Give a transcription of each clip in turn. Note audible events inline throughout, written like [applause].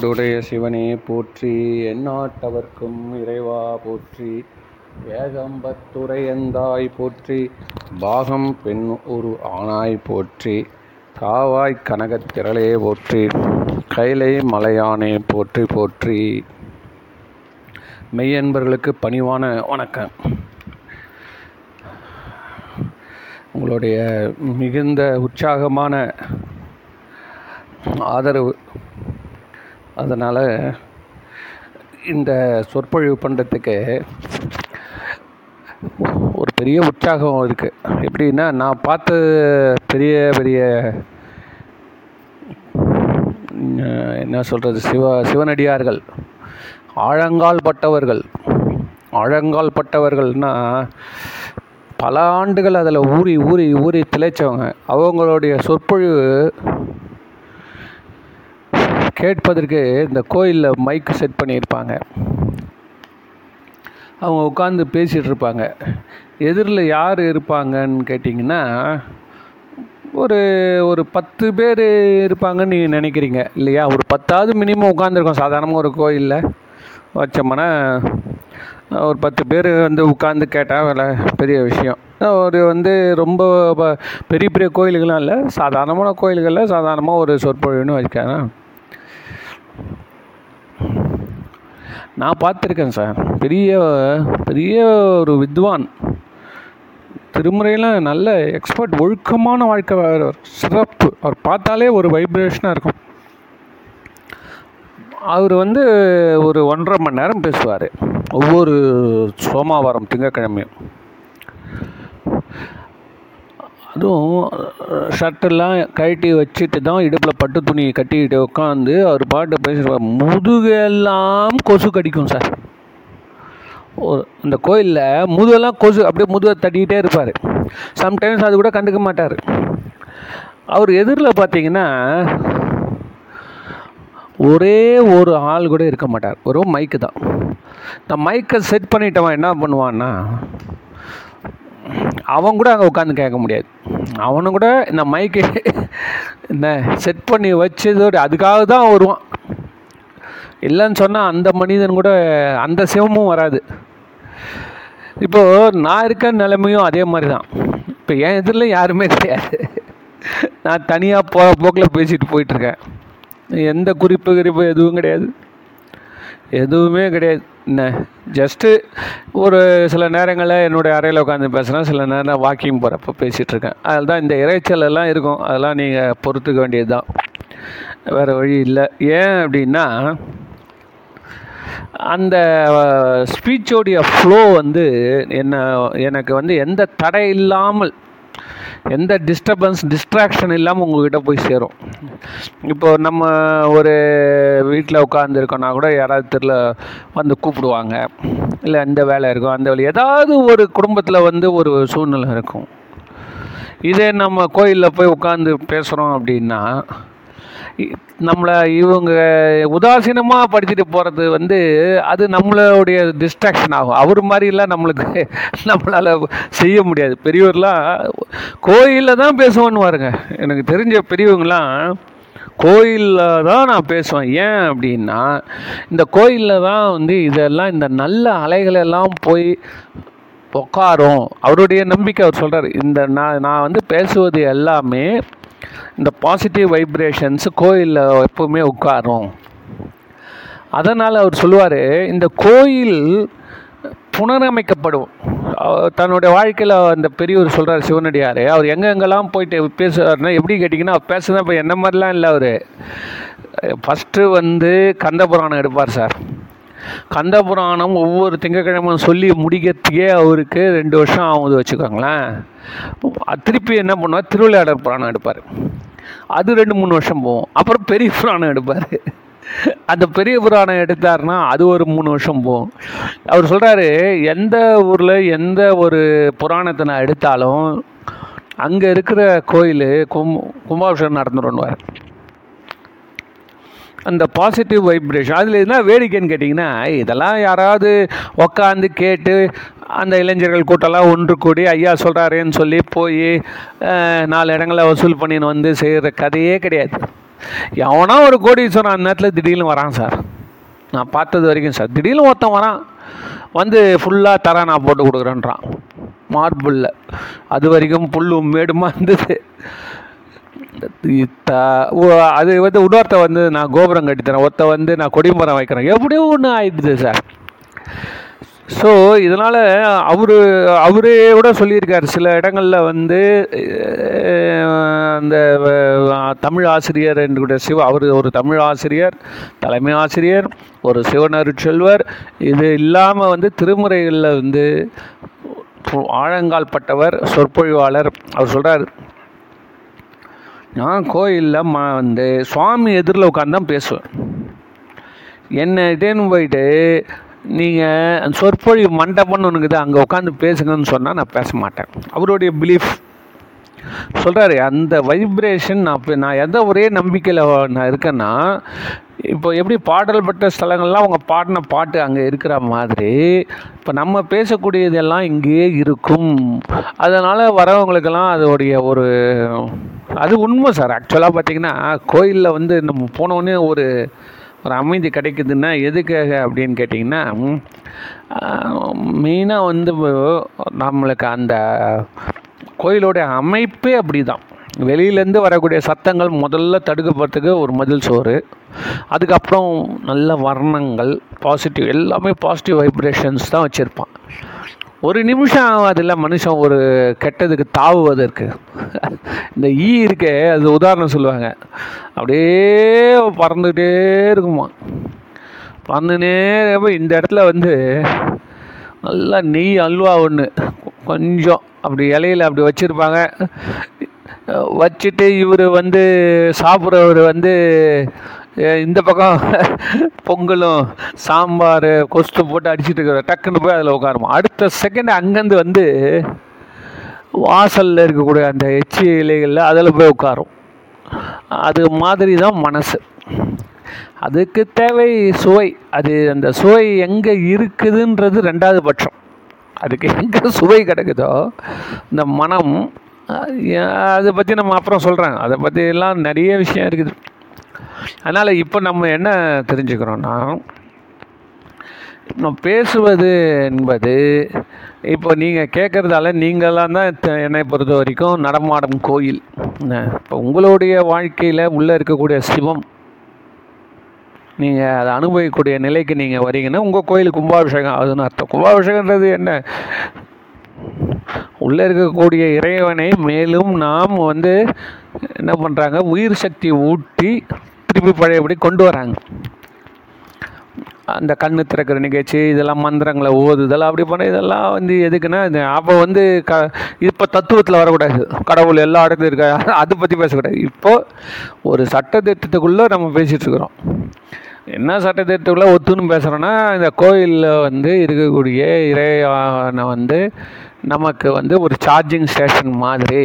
தென்னாடுடைய சிவனே போற்றி. எந்நாட்டவர்க்கும் இறைவா போற்றி. ஏகம்பத்துரையந்தாய் போற்றி. பாகம் பெண் ஒரு ஆணாய் போற்றி. காவாய் கனகத்திரளே போற்றி. கைலை மலையானே போற்றி போற்றி. மெய்யன்பர்களுக்கு பணிவான வணக்கம். உங்களுடைய மிகுந்த உற்சாகமான ஆதரவு அதனால் இந்த சொற்பொழிவு பண்ணுறதுக்கு ஒரு பெரிய உற்சாகம் இருக்குது எப்படின்னா நான் பார்த்த பெரிய பெரிய என்ன சொல்கிறது சிவ சிவனடியார்கள் ஆழங்கால் பட்டவர்கள் ஆழங்கால் பட்டவர்கள்னா பல ஆண்டுகள் அதில் ஊறி ஊறி ஊறி திளைச்சவங்க. அவங்களுடைய சொற்பொழிவு கேட்பதற்கு இந்த கோயிலில் மைக் செட் பண்ணியிருப்பாங்க. அவங்க உட்காந்து பேசிகிட்டு இருப்பாங்க எதிரில் யார் இருப்பாங்கன்னு கேட்டிங்கன்னா ஒரு ஒரு பத்து பேர் இருப்பாங்கன்னு நீங்கள் நினைக்கிறீங்க இல்லையா? ஒரு பத்தாவது மினிமம் உட்காந்துருக்கோம் சாதாரணமாக ஒரு கோயிலில் வச்சோம்னா ஒரு பத்து பேர் வந்து உட்காந்து கேட்டால் வேலை பெரிய விஷயம். ஒரு வந்து ரொம்ப ப- பெரிய பெரிய கோயில்கள்லாம் இல்லை. சாதாரணமான கோயில்களில் சாதாரணமாக ஒரு சொற்பொழிவுன்னு வச்சுக்கேன் நான் பார்த்துருக்கேன் சார். பெரிய பெரிய ஒரு வித்வான். திருமுறையில் நல்ல எக்ஸ்பர்ட் ஒழுக்கமான வாழ்க்கை சிறப்பு. அவர் பார்த்தாலே ஒரு வைப்ரேஷனாக இருக்கும். அவர் வந்து ஒரு ஒன்றரை மணி நேரம் பேசுவார். ஒவ்வொரு சோமாவாரம் திங்கக்கிழமையும் அதுவும் ஷர்ட்டெல்லாம் கழட்டி வச்சுட்டு தான் இடுப்பில் பட்டு துணியை கட்டிக்கிட்டு உட்காந்து அவர் பாட்டு பேசுவார் முதுகெல்லாம் கொசு கடிக்கும் சார். ஒரு அந்த கோயிலில் முதுகெல்லாம் கொசு அப்படியே முதுகை தட்டிக்கிட்டே இருப்பார். சம்டைம்ஸ் அது கூட கண்டுக்க மாட்டார். அவர் எதிரில் பார்த்தீங்கன்னா ஒரே ஒரு ஆள் கூட இருக்க மாட்டார். ஒரு மைக்கு தான். இந்த மைக்கை செட் பண்ணிட்டவன் என்ன பண்ணுவான்னா அவன் கூட அங்கே உட்காந்து கேட்க முடியாது. அவனும் கூட இந்த மைக்கு என்ன செட் பண்ணி வச்சதோடு அதுக்காக தான் வருவான். இல்லைன்னு சொன்னால் அந்த மனிதன் கூட அந்த சிவமும் வராது. இப்போது நான் இருக்க நிலைமையும் அதே மாதிரி தான் இப்போ என் இதில் யாருமே கிடையாது. நான் தனியாக போகிற போக்கில் பேசிட்டு போயிட்டுருக்கேன் எந்த குறிப்பு குறிப்பு எதுவும் கிடையாது. எதுவுமே கிடையாது. என்ன ஜஸ்ட்டு ஒரு சில நேரங்களில் என்னுடைய அறையில் உட்காந்து பேசுகிறேன் சில நேரம் வாக்கிங் போகிறப்ப பேசிகிட்டு இருக்கேன். அதில் தான் இந்த இறைச்சல் எல்லாம் இருக்கும். அதெல்லாம் நீங்கள் பொறுத்துக்க வேண்டியது தான் வேறு வழி இல்லை. ஏன் அப்படின்னா அந்த ஸ்பீச்சோடைய ஃப்ளோ வந்து என்ன எனக்கு வந்து எந்த தடை இல்லாமல் எந்த டிஸ்டர்பன்ஸ் டிஸ்ட்ராக்ஷன் இல்லாமல் உங்கள்கிட்ட போய் சேரும். இப்போ நம்ம ஒரு வீட்டில் உட்காந்துருக்கோன்னா கூட யாராவது தெரியல வந்து கூப்பிடுவாங்க. இல்லை இந்த வேலை இருக்கும் அந்த வேலை. ஏதாவது ஒரு குடும்பத்தில் வந்து ஒரு சூழ்நிலை இருக்கும். இதே நம்ம கோயிலில் போய் உட்காந்து பேசுகிறோம் அப்படின்னா நம்மளை இவங்க உதாசீனமாக படிச்சுட்டு போகிறது வந்து அது நம்மளுடைய டிஸ்ட்ராக்ஷன் ஆகும். அவர் மாதிரிலாம் நம்மளுக்கு நம்மளால் செய்ய முடியாது. பெரியவர்லாம் கோயிலில் தான் பேசுவோன்னு பாருங்க. எனக்கு தெரிஞ்ச பெரியவங்களாம் கோயிலில் தான் நான் பேசுவேன். ஏன் அப்படின்னா இந்த கோயிலில் தான் வந்து இதெல்லாம் இந்த நல்ல அலைகளெல்லாம் போய் உட்காரும் அவருடைய நம்பிக்கை அவர் சொல்கிறார் இந்த நான் நான் வந்து பேசுவது எல்லாமே இந்த பாசிட்டிவ் வைப்ரேஷன்ஸ் கோயிலில் எப்போவுமே உட்காரும். அதனால் அவர் சொல்லுவார் இந்த கோயில் புனரமைக்கப்படும். தன்னுடைய வாழ்க்கையில் அந்த பெரியவர் சொல்கிறார் சிவனடியார் அவர் எங்கெங்கெல்லாம் போயிட்டு பேசுவார்னா எப்படி கேட்டிங்கன்னா அவர் பேசுனா இப்போ என்ன மாதிரிலாம் இல்லை அவர். ஃபஸ்ட்டு வந்து கந்தபுராணம் எடுப்பார் சார். கந்த புராணம் ஒவ்வொரு திங்கக்கிழமை சொல்லி முடிக்கிறதுக்கே அவருக்கு ரெண்டு வருஷம் ஆகுது வச்சுக்கோங்களேன். திருப்பி என்ன பண்ணுவார்? திருவிளையாடல் புராணம் எடுப்பார். அது ரெண்டு மூணு வருஷம் போகும். அப்புறம் பெரிய புராணம் எடுப்பார். அந்த பெரிய புராணம் எடுத்தாருன்னா அது ஒரு மூணு வருஷம் போகும். அவர் சொல்கிறாரு எந்த ஊரில் எந்த ஒரு புராணத்தை நான் எடுத்தாலும் அங்கே இருக்கிற கோயில் கும் கும்பாபிஷேகம் நடந்துடுவார் அந்த பாசிட்டிவ் வைப்ரேஷன் அதில் என்ன வேடிக்கைன்னு கேட்டிங்கன்னா இதெல்லாம் யாராவது உக்காந்து கேட்டு அந்த இளைஞர்கள் கூட்டம்லாம் ஒன்று கூடி ஐயா சொல்கிறாரேன்னு சொல்லி போய் நாலு இடங்களை வசூல் பண்ணின்னு வந்து செய்கிற கதையே கிடையாது. எவனா ஒரு கோடீஸ்வரன் அந்த நேரத்தில் திடீர்னு வரான் சார். நான் பார்த்தது வரைக்கும் சார் திடீர்னு ஒருத்தன் வரான். வந்து ஃபுல்லாக தர நான் போட்டு கொடுக்குறேன்றான். மார்பிளில் அது வரைக்கும் புல்லும் மேடுமா இருந்தது. அது வந்து இன்னொருத்த வந்து நான் கோபுரம் கட்டித்தரேன். ஒருத்த வந்து நான் கொடிமரம் வைக்கிறேன். எப்படியோ ஒன்று ஆயிடுது சார் ஸோ இதனால் அவர் அவரே கூட சொல்லியிருக்கார். சில இடங்களில் வந்து அந்த தமிழ் ஆசிரியர் என்று கூட சிவ அவர் ஒரு தமிழ் ஆசிரியர் தலைமை ஆசிரியர் ஒரு சிவனருட்செல்வர். இது இல்லாமல் வந்து திருமுறைகளில் வந்து ஆழங்கால் பட்டவர் சொற்பொழிவாளர். அவர் சொல்கிறார் நான் கோயிலில் ம வந்து சுவாமி எதிரில் உட்காந்து தான் பேசுவேன். என்ன இதேன்னு போயிட்டு நீங்கள் சொற்பொழிவு மண்டபம்னு ஒன்று இருக்குது அங்கே உட்காந்து பேசுங்கன்னு சொன்னால் நான் பேச மாட்டேன். அவருடைய பிலீஃப் சொல்கிறாரு அந்த வைப்ரேஷன் நான் நான் எந்த ஒரே நம்பிக்கையில் நான் இருக்கேன்னா இப்போ எப்படி பாடல் பெற்ற ஸ்தலங்கள்லாம் அவங்க பாடின பாட்டு அங்கே இருக்கிற மாதிரி இப்போ நம்ம பேசக்கூடியதெல்லாம் இங்கேயே இருக்கும். அதனால் வரவங்களுக்கெல்லாம் அதோடைய ஒரு அது உண்மை சார். ஆக்சுவலாக பார்த்திங்கன்னா கோயிலில் வந்து நம்ம போனோடனே ஒரு ஒரு அமைதி கிடைக்குதுன்னா எதுக்காக அப்படின்னு கேட்டிங்கன்னா மெயினாக வந்து நம்மளுக்கு அந்த கோயிலோடைய அமைப்பே அப்படி தான் வெளியிலேருந்து வரக்கூடிய சத்தங்கள் முதல்ல தடுக்கப்படுறதுக்கு ஒரு மதில் சோறு. அதுக்கப்புறம் நல்ல வர்ணங்கள் பாசிட்டிவ் எல்லாமே பாசிட்டிவ் வைப்ரேஷன்ஸ் தான் வச்சுருப்பான். ஒரு நிமிஷம் அதில் மனுஷன் ஒரு கெட்டதுக்கு தாவுவதற்கு இந்த ஈ இருக்கே அது உதாரணம் சொல்லுவாங்க. அப்படியே பறந்துகிட்டே இருக்குமா பறந்துனே இந்த இடத்துல வந்து நல்லா நெய் அல்வா ஒன்று கொஞ்சம் அப்படி இலையில அப்படி வச்சுருப்பாங்க. வச்சுட்டு இவர் வந்து சாப்பிட்றவர் வந்து இந்த பக்கம் பொங்கலும் சாம்பார் கொஸ்து போட்டு அடிச்சிட்டு இருக்கிற டக்குன்னு போய் அதில் உட்காருமா. அடுத்த செகண்ட் அங்கேருந்து வந்து வாசலில் இருக்கக்கூடிய அந்த எச்சி இலைகளில் அதில் போய் உட்காரும். அது மாதிரி தான் மனசு. அதுக்கு தேவை சுவை. அது அந்த சுவை எங்கே இருக்குதுன்றது ரெண்டாவது பட்சம். அதுக்கு எங்கே சுவை கிடைக்குதோ இந்த மனம் அதை பற்றி நம்ம அப்புறம் சொல்கிறேன் அதை பற்றியெல்லாம் நிறைய விஷயம் இருக்குது. அதனால் இப்போ நம்ம என்ன தெரிஞ்சுக்கிறோன்னா நம்ம பேசுவது என்பது இப்போ நீங்கள் கேட்குறதால நீங்களாம் தான் என்னை பொறுத்த வரைக்கும் நடமாடும் கோயில். என்ன, இப்போ உங்களுடைய வாழ்க்கையில் உள்ளே இருக்கக்கூடிய சிவம் நீங்கள் அதை அனுபவிக்கக்கூடிய நிலைக்கு நீங்கள் வரீங்கன்னா உங்கள் கோயில் கும்பாபிஷேகம் ஆகுதுன்னு அர்த்தம். கும்பாபிஷேகன்றது என்ன? உள்ளே இருக்கக்கூடிய இறைவனை மேலும் நாம் வந்து என்ன பண்ணுறாங்க உயிர் சக்தி ஊட்டி திருப்பி பழையபடி கொண்டு வராங்க. அந்த கண்ணு திறக்கிற நிகழ்ச்சி இதெல்லாம் மந்திரங்களை ஓதுதல் அப்படி பண்ண இதெல்லாம் வந்து எதுக்குன்னா இந்த அப்போ வந்து க இப்போ தத்துவத்தில் வரக்கூடாது. கடவுள் எல்லா இடத்துலையும் இருக்க அதை பற்றி பேசக்கூடாது. இப்போ ஒரு சட்டத்திட்டத்துக்குள்ளே நம்ம பேசிகிட்ருக்குறோம் என்ன சட்டத்திட்டத்துக்குள்ளே ஒத்துன்னு பேசுகிறோன்னா இந்த கோயிலில் வந்து இருக்கக்கூடிய இறைவனை வந்து நமக்கு வந்து ஒரு சார்ஜிங் ஸ்டேஷன் மாதிரி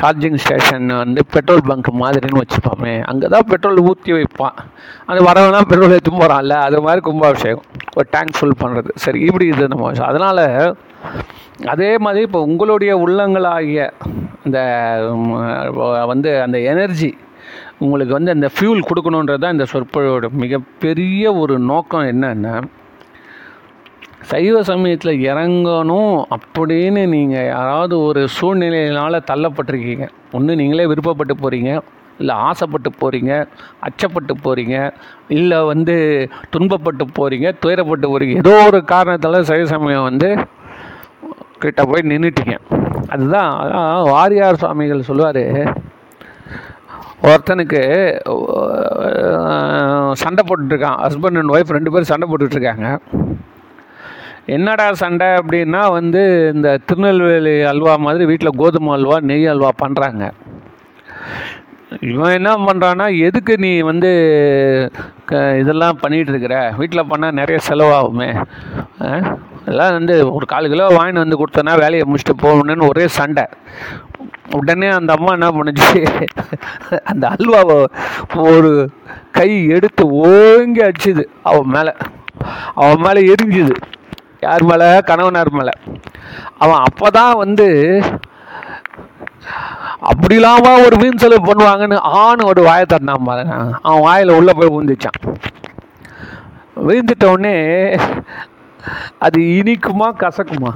சார்ஜிங் ஸ்டேஷன் வந்து பெட்ரோல் பங்க் மாதிரின்னு வச்சுப்போமே அங்கே தான் பெட்ரோல் ஊற்றி வைப்பான். அது வரவெல்லாம் பெட்ரோல் எடுத்து போகிறான்ல அது மாதிரி கும்பாபிஷேகம். ஒரு டேங்க் ஃபுல் பண்ணுறது சரி இப்படி இது நம்ம அதனால் அதே மாதிரி இப்போ உங்களுடைய உள்ளங்களாகிய இந்த வந்து அந்த எனர்ஜி உங்களுக்கு வந்து அந்த ஃபியூல் கொடுக்கணுன்றது தான் இந்த சொற்பொழிவோட மிகப்பெரிய ஒரு நோக்கம் என்னென்னா சைவ சமயத்தில் இறங்கணும் அப்படின்னு நீங்கள் யாராவது ஒரு சூழ்நிலையினால் தள்ளப்பட்டிருக்கீங்க. ஒன்று நீங்களே விருப்பப்பட்டு போகிறீங்க இல்லை ஆசைப்பட்டு போகிறீங்க அச்சப்பட்டு போகிறீங்க இல்லை வந்து துன்பப்பட்டு போகிறீங்க துயரப்பட்டு போகிறீங்க ஏதோ ஒரு காரணத்தால் சைவ சமயம் வந்து கிட்ட போய் நின்றுட்டீங்க அதுதான் வாரியார் சுவாமிகள் சொல்லுவார். ஒருத்தனுக்கு சண்டை போட்டுட்ருக்கான் ஹஸ்பண்ட் அண்ட் ஒய்ஃப் ரெண்டு பேரும் சண்டை போட்டுட்ருக்காங்க என்னடா சண்டை அப்படின்னா வந்து இந்த திருநெல்வேலி அல்வா மாதிரி வீட்டில் கோதுமை அல்வா நெய் அல்வா பண்ணுறாங்க இவன் என்ன பண்ணுறான்னா எதுக்கு நீ வந்து க இதெல்லாம் பண்ணிகிட்ருக்கிற வீட்டில் பண்ணால் நிறைய செலவாகுமே. எல்லாம் வந்து ஒரு கால் கிலோ வாங்கிட்டு வந்து கொடுத்தனா வேலையை முடிச்சுட்டு போகணுன்னு ஒரே சண்டை. உடனே அந்த அம்மா என்ன பண்ணுச்சு? அந்த அல்வாவை ஒரு கை எடுத்து ஓங்கி அடிச்சுது. அவன் மேலே. அவன் மேலே எரிஞ்சுது. யார் மேலே கணவனார் மேலே. அவன் அப்போ தான் வந்து இல்லாமல் ஒரு வீண் செலவு பண்ணுவாங்கன்னு ஆணு ஒரு வாயை தட்டினான் பாருங்க. அவன் வாயில் உள்ளே போய் விழுந்துச்சான் விழுந்துட்ட உடனே அது இனிக்குமா கசக்குமா?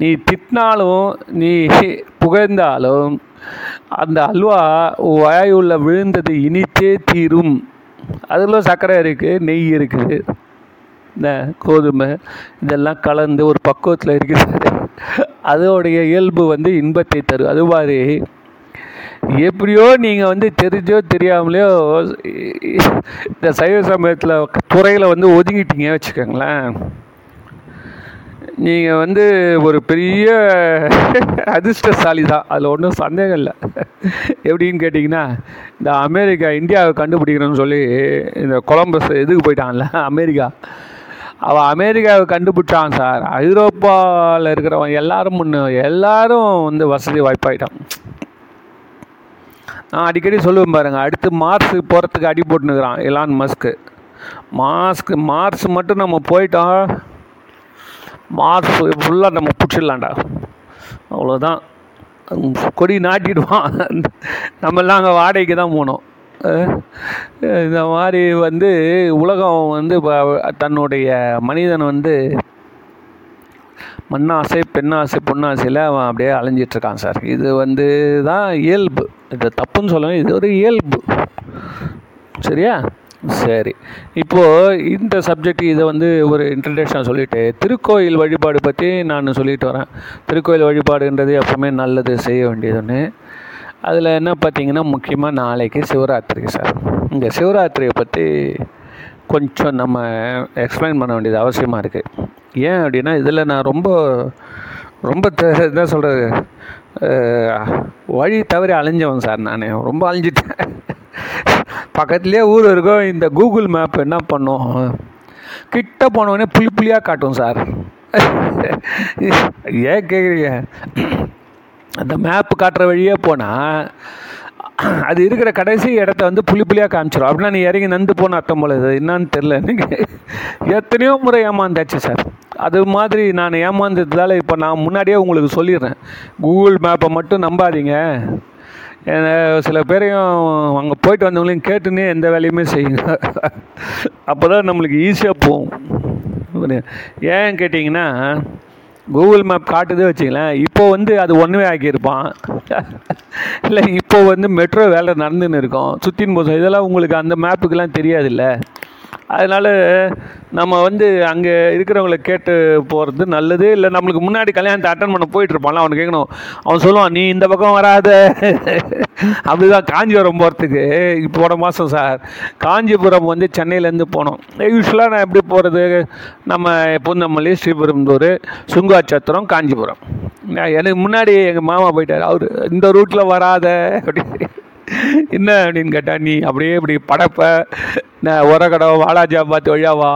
நீ திட்டினாலும் நீ புகழ்ந்தாலும் அந்த அல்வா வாயுள்ள விழுந்தது இனித்தே தீரும். அதில் சர்க்கரை இருக்குது நெய் இருக்குது இந்த கோதுமை இதெல்லாம் கலந்து ஒரு பக்குவத்தில் இருக்குது அதோடைய இயல்பு வந்து இன்பத்தை தரும். அது மாதிரி எப்படியோ நீங்கள் வந்து தெரிஞ்சோ தெரியாமலையோ இந்த சைவ சமயத்தில் துறையில் வந்து ஒதுங்கிட்டீங்க வச்சுக்கோங்களேன். நீங்கள் வந்து ஒரு பெரிய அதிர்ஷ்டசாலி தான் அதில் ஒன்றும் சந்தேகம் இல்லை. எப்படின்னு கேட்டிங்கன்னா இந்த அமெரிக்கா இந்தியாவை கண்டுபிடிக்கணும்னு சொல்லி இந்த கொலம்பஸ் எதுக்கு போயிட்டான்ல அமெரிக்கா. அவன் அமெரிக்காவை கண்டுபிடிச்சான் சார். ஐரோப்பாவில் இருக்கிறவன் எல்லாரும் முன்னு எல்லாரும் வந்து வசதி வாய்ப்பாயிட்டான். நான் அடிக்கடி சொல்லுவேன் பாருங்கள் அடுத்து மார்ஸ் போகிறதுக்கு அடி போட்டுனுக்குறான் எலான் மஸ்க்கு மாஸ்க்கு மார்ஸ் மட்டும் நம்ம போயிட்டோம் மார்ஸ் ஃபுல்லாக நம்ம பிடிச்சிடலாம்டா. அவ்வளோதான் கொடி நாட்டிடுவான். நம்மெல்லாம் அங்கே வாடகைக்கு தான் போனோம். இந்த மாதிரி வந்து உலகம் வந்து தன்னுடைய மனிதன் வந்து மண்ணாசை பெண்ணாசை பொண்ணாசையில் அவன் அப்படியே அலைஞ்சிட்ருக்கான் சார். இது வந்து தான் இயல்பு. இது தப்புன்னு சொல்லணும் இது ஒரு இயல்பு. சரியா? சரி. இப்போது இந்த சப்ஜெக்ட் இதை வந்து ஒரு இன்ட்ரடக்ஷன் சொல்லிட்டு திருக்கோயில் வழிபாடு பற்றி நான் சொல்லிட்டு வரேன். திருக்கோயில் வழிபாடுன்றது எப்பவுமே நல்லது செய்ய வேண்டியது ஒன்று அதில் என்ன பார்த்தீங்கன்னா முக்கியமாக நாளைக்கு சிவராத்திரி சார். இந்த சிவராத்திரியை பற்றி கொஞ்சம் நம்ம எக்ஸ்பிளைன் பண்ண வேண்டியது அவசியமாக இருக்குது ஏன் அப்படின்னா இதில் நான் ரொம்ப ரொம்ப என்ன சொல்கிறது வழி தவறி அலைஞ்சவன் சார் நான். ரொம்ப அலைஞ்சிட்டேன். பக்கத்துலேயே ஊர் இருக்கும் இந்த கூகுள் மேப் என்ன பண்ணும்? கிட்ட போனவொடனே புளி புளியாக காட்டும் சார். ஏன் கேட்குறீங்க அந்த மேப் காட்டுற வழியே போனால் அது இருக்கிற கடைசி இடத்த வந்து புளி புளியாக காமிச்சிடும் அப்படின்னா நீ இறங்கி நந்து போன அர்த்தம் போல இது. என்னன்னு தெரில நீங்கள் எத்தனையோ முறை ஏமாந்தாச்சு சார். அது மாதிரி நான் ஏமாந்ததால் இப்போ நான் முன்னாடியே உங்களுக்கு சொல்லிடுறேன். கூகுள் மேப்பை மட்டும் நம்பாதீங்க. சில பேரையும் அங்கே போயிட்டு வந்தவங்களையும் கேட்டுன்னே எந்த வேலையுமே செய்யுங்க அப்போ தான் நம்மளுக்கு ஈஸியாக போகும். ஏன் கேட்டிங்கன்னா கூகுள் மேப் காட்டுதே வச்சுங்களேன் இப்போ வந்து அது ஒன்றுவே ஆக்கியிருப்பான். இல்லை இப்போ வந்து மெட்ரோ வேலை நடந்துன்னு இருக்கும். சுற்றின் போதும் இதெல்லாம் உங்களுக்கு அந்த மேப்புக்கெல்லாம் தெரியாதுல்ல. அதனால் நம்ம வந்து அங்கே இருக்கிறவங்கள கேட்டு போகிறது நல்லது. இல்லை நம்மளுக்கு முன்னாடி கல்யாணத்தை அட்டன் பண்ண போயிட்டுருப்பான்ல அவனுக்கு அவனை கேட்கணும். அவன் சொல்லுவான் நீ இந்த பக்கம் வராத. அப்படிதான் காஞ்சிபுரம் போகிறதுக்கு இப்போ போன மாதம் சார் காஞ்சிபுரம் வந்து சென்னையிலேருந்து போனோம். யூஸ்வலாக நான் எப்படி போகிறது நம்ம பூந்தமல்லி ஸ்ரீபெரும்புதூர் சுங்காச்சத்திரம் காஞ்சிபுரம். நான் எனக்கு முன்னாடி எங்கள் மாமா போயிட்டார். அவர் இந்த ரூட்டில் வராத. அப்படி என்ன அப்படின்னு கேட்டா நீ அப்படியே இப்படி படப்ப நான் உரக்கடை வாலாஜா பார்த்து வழியாவா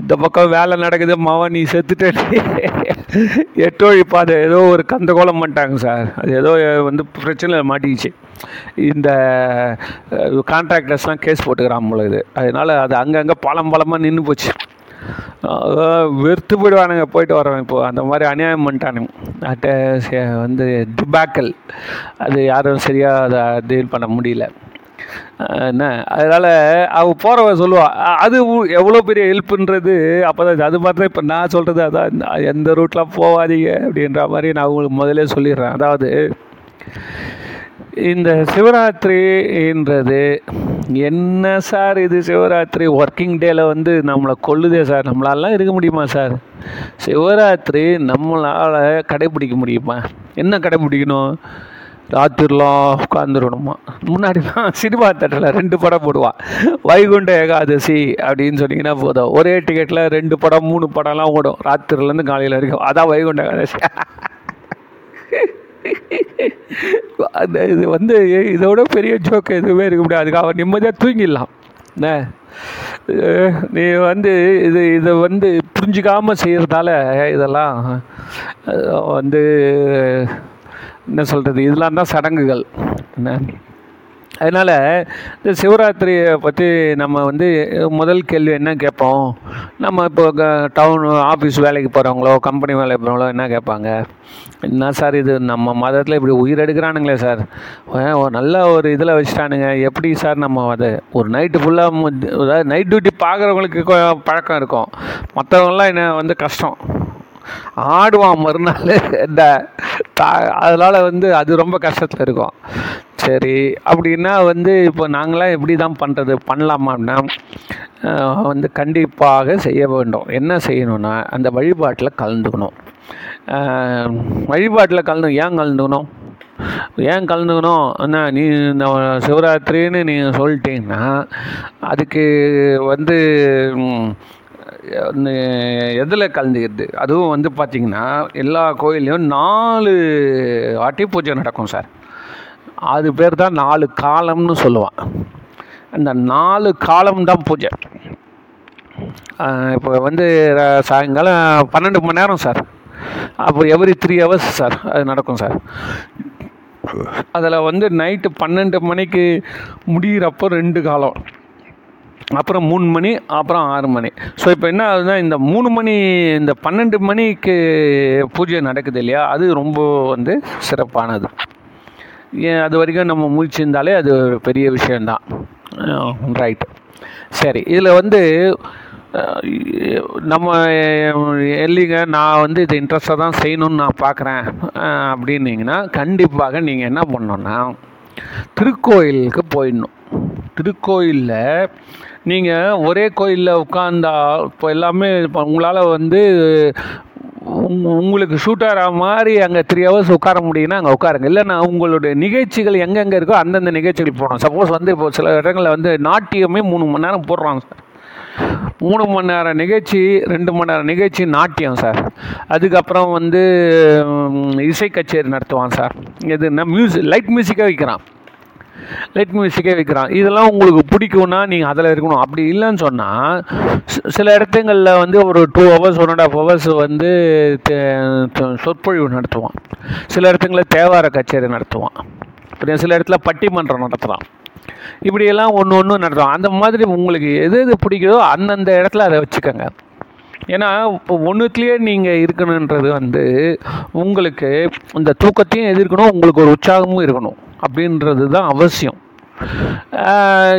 இந்த பக்கம் வேலை நடக்குது மாவா நீ செத்துட்ட எட்டு வழி பாதை. ஏதோ ஒரு கந்த கோலம் பண்ணிட்டாங்க சார். அது ஏதோ வந்து பிரச்சனை மாட்டிக்கிச்சு. இந்த கான்ட்ராக்டர்ஸ்லாம் கேஸ் போட்டுக்கிறான் போல இது. அது அங்கங்கே பழம் பழமாக நின்று போச்சு. வெறுத்து போயிடுவானுங்க போயிட்டு வரவன் இப்போ. அந்த மாதிரி அநியாயம் பண்ணிட்டானுங்க. அட்ட வந்து டிபாக்கல் அது யாரும் சரியாக அதை டீல் பண்ண முடியல. என்ன? அதனால் அவள் போகிறவ சொல்லுவா அது எவ்வளோ பெரிய ஹெல்ப்புன்றது அப்போ தான் அது மாதிரி தான் இப்போ நான் சொல்கிறது அதான் எந்த ரூட்லாம் போகாதீங்க அப்படின்ற மாதிரி நான் உங்களுக்கு முதல்ல சொல்லிடுறேன். அதாவது இந்த சிவராத்திரின்றது என்ன சார் இது சிவராத்திரி? ஒர்க்கிங் டேல வந்து நம்மளை கொல்லுதே சார். நம்மளாலாம் இருக்க முடியுமா சார்? சிவராத்திரி நம்மளால் கடைப்பிடிக்க முடியுமா? என்ன கடைப்பிடிக்கணும் ராத்திரிலாம் உட்காந்துருணுமா முன்னாடிலாம் சினிமா தேட்டரில் ரெண்டு படம் போடுவான் வைகுண்ட ஏகாதசி அப்படின்னு சொன்னீங்கன்னா போதும். ஒரே டிக்கெட்டில் ரெண்டு படம் மூணு படம்லாம் ஓடும். ராத்திரிலேருந்து காலையில் வரைக்கும். அதான் வைகுண்ட ஏகாதசி. [laughs] அந்த இது வந்து இதோட பெரிய ஜோக்கு எதுவுமே இருக்க முடியாது. அதுக்கு அவன் நிம்மதியாக தூங்கிடலாம். என்ன? நீ வந்து இது இதை வந்து புரிஞ்சிக்காமல் செய்கிறதால இதெல்லாம் வந்து என்ன சொல்கிறது இதெல்லாம் தான் சடங்குகள். என்ன? அதனால் இந்த சிவராத்திரியை பற்றி நம்ம வந்து முதல் கேள்வி என்ன கேட்போம்? நம்ம இப்போ டவுன் ஆஃபீஸ் வேலைக்கு போகிறவங்களோ கம்பெனி வேலைக்கு போகிறவங்களோ என்ன கேட்பாங்க? என்ன சார் இது? நம்ம மதத்தில் இப்படி உயிர் எடுக்கிறானுங்களே சார். ஒரு நல்ல ஒரு இதில் வச்சுட்டானுங்க. எப்படி சார் நம்ம அதை? ஒரு நைட்டு ஃபுல்லாக அதாவது நைட் டியூட்டி பார்க்குறவங்களுக்கு பழக்கம் இருக்கும். மற்றவங்களாம் என்ன வந்து கஷ்டம். ஆடுவான் மறுநாள். இந்த தா- வந்து அது ரொம்ப கஷ்டத்தில் இருக்கும். சரி அப்படின்னா வந்து இப்போ நாங்களாம் எப்படி தான் பண்ணுறது பண்ணலாமா அப்படின்னா வந்து கண்டிப்பாக செய்ய வேண்டும். என்ன செய்யணும்னா அந்த வழிபாட்டில் கலந்துக்கணும். வழிபாட்டில் கலந்து ஏன் கலந்துக்கணும்? ஏன் கலந்துக்கணும்? என்ன நீ இந்த சிவராத்திரின்னு நீங்கள் சொல்லிட்டீங்கன்னா அதுக்கு வந்து எதில் கலந்துக்கிறது? அதுவும் வந்து பார்த்திங்கன்னா எல்லா கோயில்லையும் நாலு வாட்டி பூஜை நடக்கும் சார். அது பேர் தான் நாலு காலம்னு சொல்லுவான். அந்த நாலு காலம் தான் பூஜை இப்போ வந்து சாயங்காலம் பன்னெண்டு மணி நேரம் சார். அப்போ எவ்ரி த்ரீ ஹவர்ஸ் சார் அது நடக்கும் சார். அதில் வந்து நைட்டு பன்னெண்டு மணிக்கு முடிகிறப்போ ரெண்டு காலம். அப்புறம் மூணு மணி அப்புறம் ஆறு மணி. ஸோ இப்போ என்ன ஆகுதுன்னா இந்த மூணு மணி இந்த பன்னெண்டு மணிக்கு பூஜை நடக்குது இல்லையா? அது ரொம்ப வந்து சிறப்பானது. ஏன் அது வரைக்கும் நம்ம முழிச்சிருந்தாலே அது ஒரு பெரிய விஷயந்தான் ரைட் சரி இதில் வந்து நம்ம இல்லைங்க நான் வந்து இது இன்ட்ரெஸ்டாக தான் செய்யணும்னு நான் பார்க்குறேன் அப்படின்னீங்கன்னா கண்டிப்பாக நீங்கள் என்ன பண்ணணும்னா திருக்கோயிலுக்கு போயிடணும். திருக்கோயிலில் நீங்கள் ஒரே கோயிலில் உட்காந்தா இப்போ எல்லாமே இப்போ உங்களால் வந்து உங்களுக்கு ஷூட் ஆகிற மாதிரி அங்கே த்ரீ ஹவர்ஸ் உட்கார முடியும்னா அங்கே உட்காருங்க. இல்லைன்னா உங்களுடைய நிகழ்ச்சிகள் எங்கெங்கே இருக்கோ அந்தந்த நிகழ்ச்சிகள் போகணும். சப்போஸ் வந்து இப்போ சில இடங்களில் வந்து நாட்டியமே மூணு மணி நேரம் போடுறாங்க சார். மூணு மணி நேரம் நிகழ்ச்சி ரெண்டு மணி நேரம் நிகழ்ச்சி நாட்டியம் சார். அதுக்கப்புறம் வந்து இசை கச்சேரி நடத்துவான் சார். எதுன்னா மியூசிக் லைட் மியூசிக்காக வைக்கிறான். லைட் மியூசிக்கே வைக்கிறான். இதெல்லாம் உங்களுக்கு பிடிக்கும்னா நீங்கள் அதில் இருக்கணும். அப்படி இல்லைன்னு சொன்னால் சில இடத்துங்களில் வந்து ஒரு two hours one and half hours வந்து சொற்பொழிவு நடத்துவான். சில இடத்துங்களில் தேவார கச்சேரி நடத்துவான். அப்புறம் சில இடத்துல பட்டிமன்றம் நடத்துகிறான் இப்படியெல்லாம் ஒன்று ஒன்று நடத்துவோம் அந்த மாதிரி உங்களுக்கு எது எது பிடிக்குதோ அந்தந்த இடத்துல அதை வச்சுக்கோங்க. ஏன்னா இப்போ ஒன்றுத்துலேயே நீங்கள் இருக்கணுன்றது வந்து உங்களுக்கு இந்த தூக்கத்தையும் எதிர்க்கணும் உங்களுக்கு ஒரு உற்சாகமும் இருக்கணும். அப்படின்றது தான் அவசியம்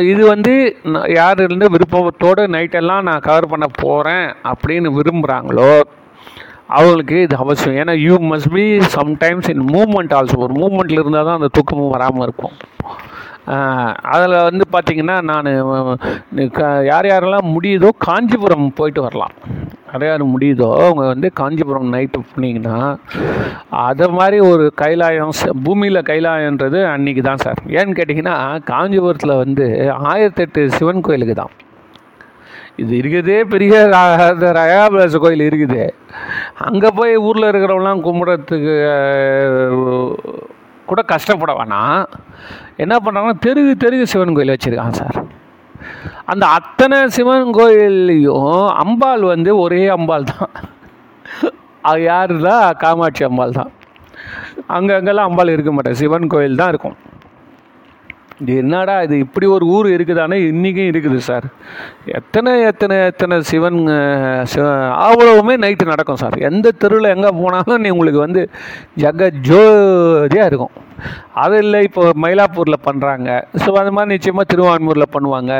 இது வந்து ந- யார் இருந்து விருப்பத்தோடு நைட்டெல்லாம் நான் கவர் பண்ண போகிறேன் அப்படின்னு விரும்புகிறாங்களோ அவங்களுக்கு இது அவசியம். ஏன்னா you must be sometimes in moment also ஒரு மூமெண்ட்டில் இருந்தால் தான் அந்த தூக்கமும் வராமல் இருக்கும். அதில் வந்து பார்த்திங்கன்னா நான் யார் யாரெல்லாம் முடியுதோ காஞ்சிபுரம் போயிட்டு வரலாம். அடையாறு முடியுதோ அவங்க வந்து காஞ்சிபுரம் நைட்டு போனீங்கன்னா அதை மாதிரி ஒரு கைலாயம் ச- பூமியில் கைலாயன்றது அன்னைக்கு தான் சார் ஏன்னு கேட்டிங்கன்னா காஞ்சிபுரத்தில் வந்து ஆயிரத்தெட்டு சிவன் கோயிலுக்கு தான் இது இருக்குதே பெரிய ரயாபிலாச கோயில் இருக்குது. அங்கே போய் ஊரில் இருக்கிறவங்களாம் கும்பிட்றதுக்கு கூட கஷ்டப்பட வேணாம். என்ன பண்ணுறாங்கன்னா தெருகு தெருகு சிவன் கோயில் வச்சுருக்காங்க சார் அந்த அத்தனை சிவன் கோயில்லையும் அம்பாள் வந்து ஒரே அம்பாள் தான். அது யாருன்னா காமாட்சி அம்பாள் தான். அங்கங்கெல்லாம் அம்பாள் இருக்க மாட்டேன் சிவன் கோயில் தான் இருக்கும். என்னடா இது? இப்படி ஒரு ஊர் இருக்குதானே? இன்றைக்கும் இருக்குது சார். எத்தனை எத்தனை எத்தனை சிவன் சிவ அவ்வளவுமே நைட்டு நடக்கும் சார். எந்த தெருவில் எங்கே போனாலும் நீ உங்களுக்கு வந்து ஜக ஜோதியாக இருக்கும். அது இல்லை இப்போ மயிலாப்பூரில் பண்ணுறாங்க ஸோ அந்த மாதிரி நிச்சயமாக திருவான்மூரில் பண்ணுவாங்க.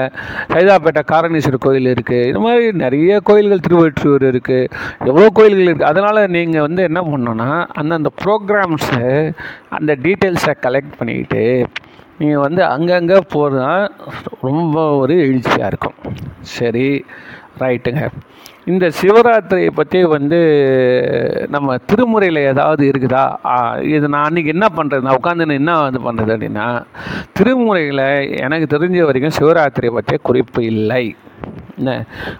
சைதாப்பேட்டை காரணீஸ்வரர் கோயில் இருக்குது இது மாதிரி நிறைய கோயில்கள் திருவொற்றியூர் இருக்குது எவ்வளோ கோயில்கள் இருக்குது அதனால் நீங்கள் வந்து என்ன பண்ணோன்னா அந்தந்த ப்ரோக்ராம்ஸு அந்த டீட்டெயில்ஸை கலெக்ட் பண்ணிக்கிட்டு நீங்கள் வந்து அங்கங்கே போகிறதா ரொம்ப ஒரு எழுச்சியாக இருக்கும். சரி ரைட்டுங்க. இந்த சிவராத்திரியை பற்றி வந்து நம்ம திருமுறையில் ஏதாவது இருக்குதா? இது நான் அன்றைக்கி என்ன பண்ணுறது நான் உட்காந்து என்ன வந்து பண்ணுறது அப்படின்னா திருமுறையில் எனக்கு தெரிஞ்ச வரைக்கும் சிவராத்திரியை பற்றிய குறிப்பு இல்லை. என்ன?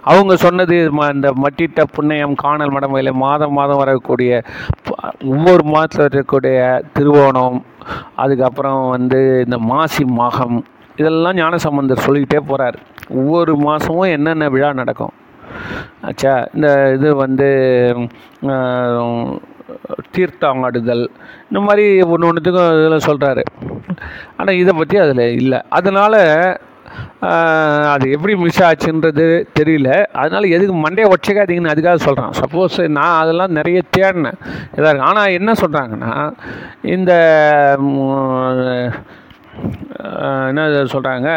அவங்க சொன்னது ம- இந்த மட்டிட்ட புண்ணியம் காணல் மடமையில் மாதம் மாதம் வரக்கூடிய ஒவ்வொரு மாதத்தில் இருக்கக்கூடிய திருவோணம் அதுக்கப்புறம் வந்து இந்த மாசி மாகம் இதெல்லாம் ஞானசம்பந்தர் சொல்லிக்கிட்டே போகிறார் ஒவ்வொரு மாதமும் என்னென்ன விழா நடக்கும்? ஆச்சா இந்த இது வந்து ஆஹ், தீர்த்தம் ஆடுதல் இந்த மாதிரி ஒன்று ஒன்றுத்துக்கும் இதில் சொல்கிறாரு ஆனால் இதை பற்றி அதில் இல்லை. அதனால் அது எப்படி மிஸ் ஆச்சுன்றது தெரியல. அதனால் எதுக்கு மண்டையை உடச்சிக்காதீங்கன்னு அதுக்காக சொல்கிறேன் சப்போஸ் நான் அதெல்லாம் நிறைய தேடினேன். இதாக இருக்கு. ஆனால் என்ன சொல்கிறாங்கன்னா இந்த என்ன சொல்கிறாங்க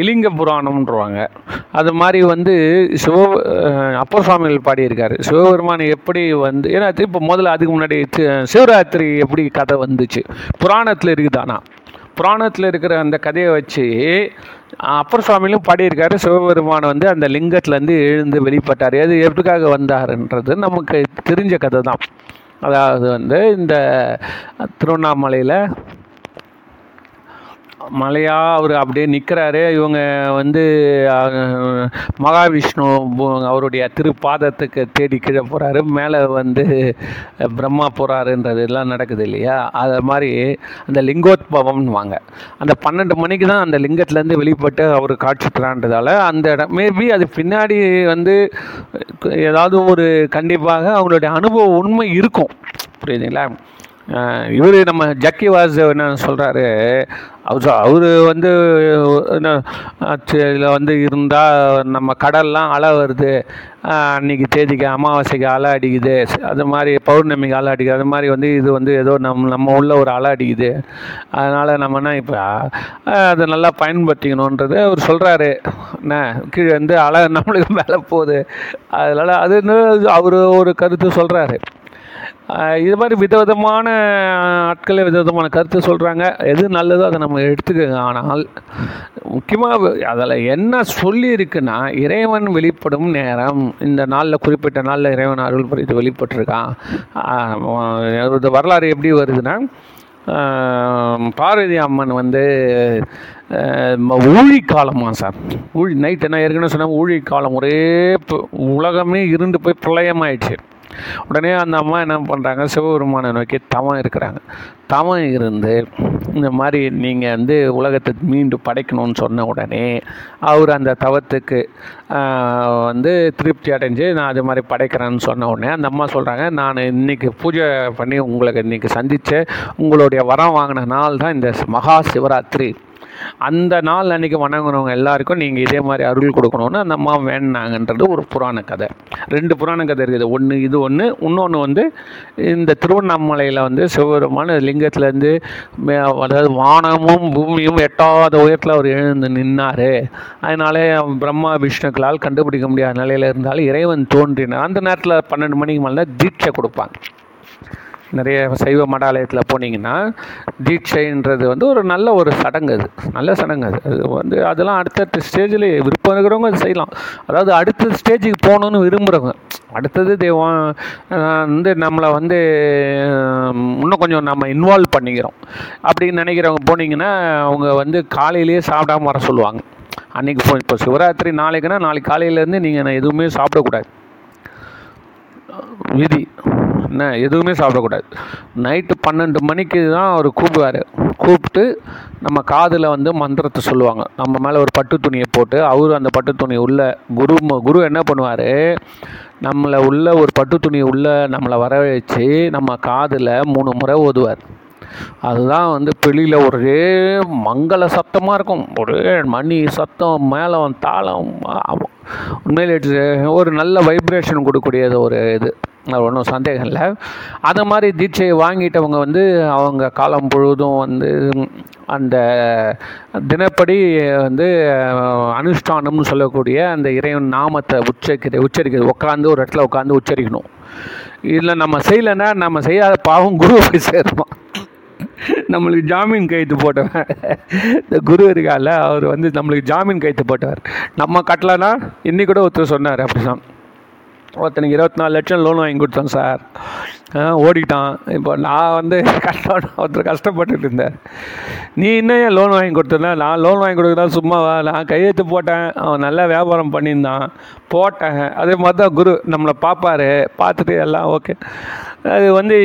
இலிங்க புராணம்ன்றவாங்க. அது மாதிரி வந்து சிவ அப்பர் சுவாமிகள் பாடியிருக்கார். சிவபெருமான் எப்படி வந்து ஏன்னா இப்போ முதல்ல அதுக்கு முன்னாடி சிவராத்திரி எப்படி கதை வந்துச்சு? புராணத்தில் இருக்குதானா? புராணத்தில் இருக்கிற அந்த கதையை வச்சு அப்பர் சுவாமிலும் பாடியிருக்காரு. சிவபெருமான் வந்து அந்த லிங்கத்துலேருந்து எழுந்து வெளிப்பட்டார். அது எப்படிக்காக வந்தாருன்றது நமக்கு தெரிஞ்ச கதை தான் அதாவது வந்து இந்த திருவண்ணாமலையில் மலையாக அவர் அப்படியே நிற்கிறாரு இவங்க வந்து மகாவிஷ்ணு அவருடைய திருப்பாதத்துக்கு தேடி கீழே போகிறாரு மேலே வந்து பிரம்மா போகிறாருன்றது எல்லாம் நடக்குது இல்லையா? அது மாதிரி அந்த லிங்கோத்பவம்னுவாங்க அந்த பன்னெண்டு மணிக்கு தான் அந்த லிங்கத்துலேருந்து வெளிப்பட்டு அவர் காட்சி அந்த இடம் மேபி அது பின்னாடி வந்து ஏதாவது ஒரு கண்டிப்பாக அவங்களுடைய அனுபவம் உண்மை இருக்கும். புரியுதுங்களா? இவர் நம்ம ஜக்கி வாஸ் என்ன சொல்கிறாரு அவர் அவர் வந்து என்ன இதில் வந்து இருந்தால் நம்ம கடல்லாம் அலை வருது. அன்றைக்கி தேதிக்கு அமாவாசைக்கு அலை அடிக்குது. அது மாதிரி பௌர்ணமிக்கு அலை அடிக்குது. அது மாதிரி வந்து இது வந்து ஏதோ நம் நம்ம உள்ள ஒரு அலை அடிக்குது. அதனால் நம்மனா இப்போ அதை நல்லா பயன்படுத்திக்கணுன்றது அவர் சொல்கிறாரு என்ன கீழே வந்து அலை நம்மளுக்கு மேலே போகுது. அதனால் அது அவர் ஒரு கருத்து சொல்கிறாரு இது மாதிரி விதவிதமான ஆட்களே விதவிதமான கருத்து சொல்கிறாங்க எது நல்லதோ அதை நம்ம எடுத்துக்கோங்க. ஆனால் முக்கியமாக அதில் என்ன சொல்லி இருக்குன்னா இறைவன் வெளிப்படும் நேரம். இந்த நாளில் குறிப்பிட்ட நாளில் இறைவன் அருள் புரிந்து வெளிப்பட்டிருக்கான் வரலாறு எப்படி வருதுன்னா பார்வதி அம்மன் வந்து ஊழி காலமா சார். ஊழி நைட் என்ன ஏற்கனவே சொன்னாங்க ஊழி காலம் ஒரே உலகமே இருண்டு போய் பிரளயமாயிடுச்சு. உடனே அந்த அம்மா என்ன பண்ணுறாங்க சிவபெருமானை நோக்கி தவம் இருக்கிறாங்க. தவம் இருந்து இந்த மாதிரி நீங்கள் வந்து உலகத்தை மீண்டும் படைக்கணும்னு சொன்ன உடனே அவர் அந்த தவத்துக்கு வந்து திருப்தி அடைஞ்சு நான் அது மாதிரி படைக்கிறேன்னு சொன்ன உடனே அந்த அம்மா சொல்கிறாங்க நான் இன்னைக்கு பூஜை பண்ணி உங்களுக்கு இன்றைக்கி சந்தித்த உங்களுடைய வரம் வாங்கின நாள் தான் இந்த மகா சிவராத்திரி. அந்த நாள் அன்றைக்கி வணங்குறவங்க எல்லாருக்கும் நீங்கள் இதே மாதிரி அருள் கொடுக்கணும்னு அந்த அம்மா வேணாங்கன்றது ஒரு புராண கதை. ரெண்டு புராண கதை இருக்குது. ஒன்று இது ஒன்று இன்னொன்று வந்து இந்த திருவண்ணாமலையில் வந்து சிவபெருமான லிங்கத்துலேருந்து அதாவது வானமும் பூமியும் எட்டாத உயரத்தில் அவர் எழுந்து நின்னார். அதனாலே பிரம்மா விஷ்ணுக்களால் கண்டுபிடிக்க முடியாத நிலையில் இருந்தாலும் இறைவன் தோன்றினார். அந்த நேரத்தில் பன்னெண்டு மணிக்கு மேலே தீட்சை கொடுப்பாங்க. நிறைய சைவ மடாலயத்தில் போனீங்கன்னா தீட்சைன்றது வந்து ஒரு நல்ல ஒரு சடங்கு அது. நல்ல சடங்கு அது. அது வந்து அதெல்லாம் அடுத்தடுத்த ஸ்டேஜில் விருப்பம் இருக்கிறவங்க அது செய்யலாம். அதாவது அடுத்த ஸ்டேஜுக்கு போகணுன்னு விரும்புகிறவங்க அடுத்தது தெய்வம் வந்து நம்மளை வந்து இன்னும் கொஞ்சம் நம்ம இன்வால்வ் பண்ணிக்கிறோம். அப்படின்னு நினைக்கிறவங்க போனீங்கன்னா அவங்க வந்து காலையிலேயே சாப்பிடாம வர சொல்லுவாங்க. அன்றைக்கி போ இப்போ சிவராத்திரி நாளைக்குன்னா நாளைக்கு காலையிலேருந்து நீங்கள் எதுவுமே சாப்பிடக்கூடாது. விதி. என்ன எதுவுமே சாப்பிடக்கூடாது. நைட்டு பன்னெண்டு மணிக்கு தான் அவர் கூப்பிடுவார். கூப்பிட்டு நம்ம காதில் வந்து மந்திரத்தை சொல்லுவாங்க. நம்ம மேலே ஒரு பட்டு துணியை போட்டு அவர் அந்த பட்டு துணி உள்ள குரு ம- குரு என்ன பண்ணுவார்? நம்மளை உள்ள ஒரு பட்டு துணி உள்ள நம்மளை வர வச்சு நம்ம காதில் மூணு முறை ஓதுவார். அதுதான் வந்து வெளியில் ஒரே மங்கள சத்தமாக இருக்கும். ஒரே மணி சத்தம் மேளம் தாளம் உண்மையில் உண்மையிலே ஒரு நல்ல வைப்ரேஷன் கொடுக்கக்கூடியது ஒரு இது. அது ஒன்றும் சந்தேகம் இல்லை. அந்த மாதிரி தீட்சையை வாங்கிட்டவங்க வந்து அவங்க காலம் முழுவதும் வந்து அந்த தினப்படி வந்து அனுஷ்டானம்னு சொல்லக்கூடிய அந்த இறைவன் நாமத்தை உச்சரிக்கிறது உச்சரிக்கிறது உட்காந்து ஒரு இடத்துல உட்காந்து உச்சரிக்கணும். இதில் நம்ம செய்யலைன்னா நம்ம செய்யாத பாவம் குரு போய் சேருமா? நம்மளுக்கு ஜாமீன் கைத்து போட்டவர். இந்த குரு இருக்கால அவர் வந்து நம்மளுக்கு ஜாமீன் கைத்து போட்டவர். நம்ம கட்டலைன்னா இன்னைக்கு கூட ஒருத்தர் சொன்னார் அப்படிதான். ஒருத்தனுக்கு இருபத்தி நாலு லட்சம் லோன் வாங்கி கொடுத்தோம் சார். ஓடிட்டான். இப்போ நான் வந்து [laughs] கஷ்டம் ஒருத்தர் கஷ்டப்பட்டுட்டு இருந்தேன் நீ என்ன ஏன் லோன் வாங்கி கொடுத்தனா நான் லோன் வாங்கி கொடுக்குறதா சும்மாவா? நான் கையெழுத்து போட்டேன். அவன் நல்லா வியாபாரம் பண்ணியிருந்தான். போட்டேன். அதே மாதிரி தான் குரு நம்மளை பார்ப்பாரு. பார்த்துட்டு எல்லாம் ஓகே அது வந்து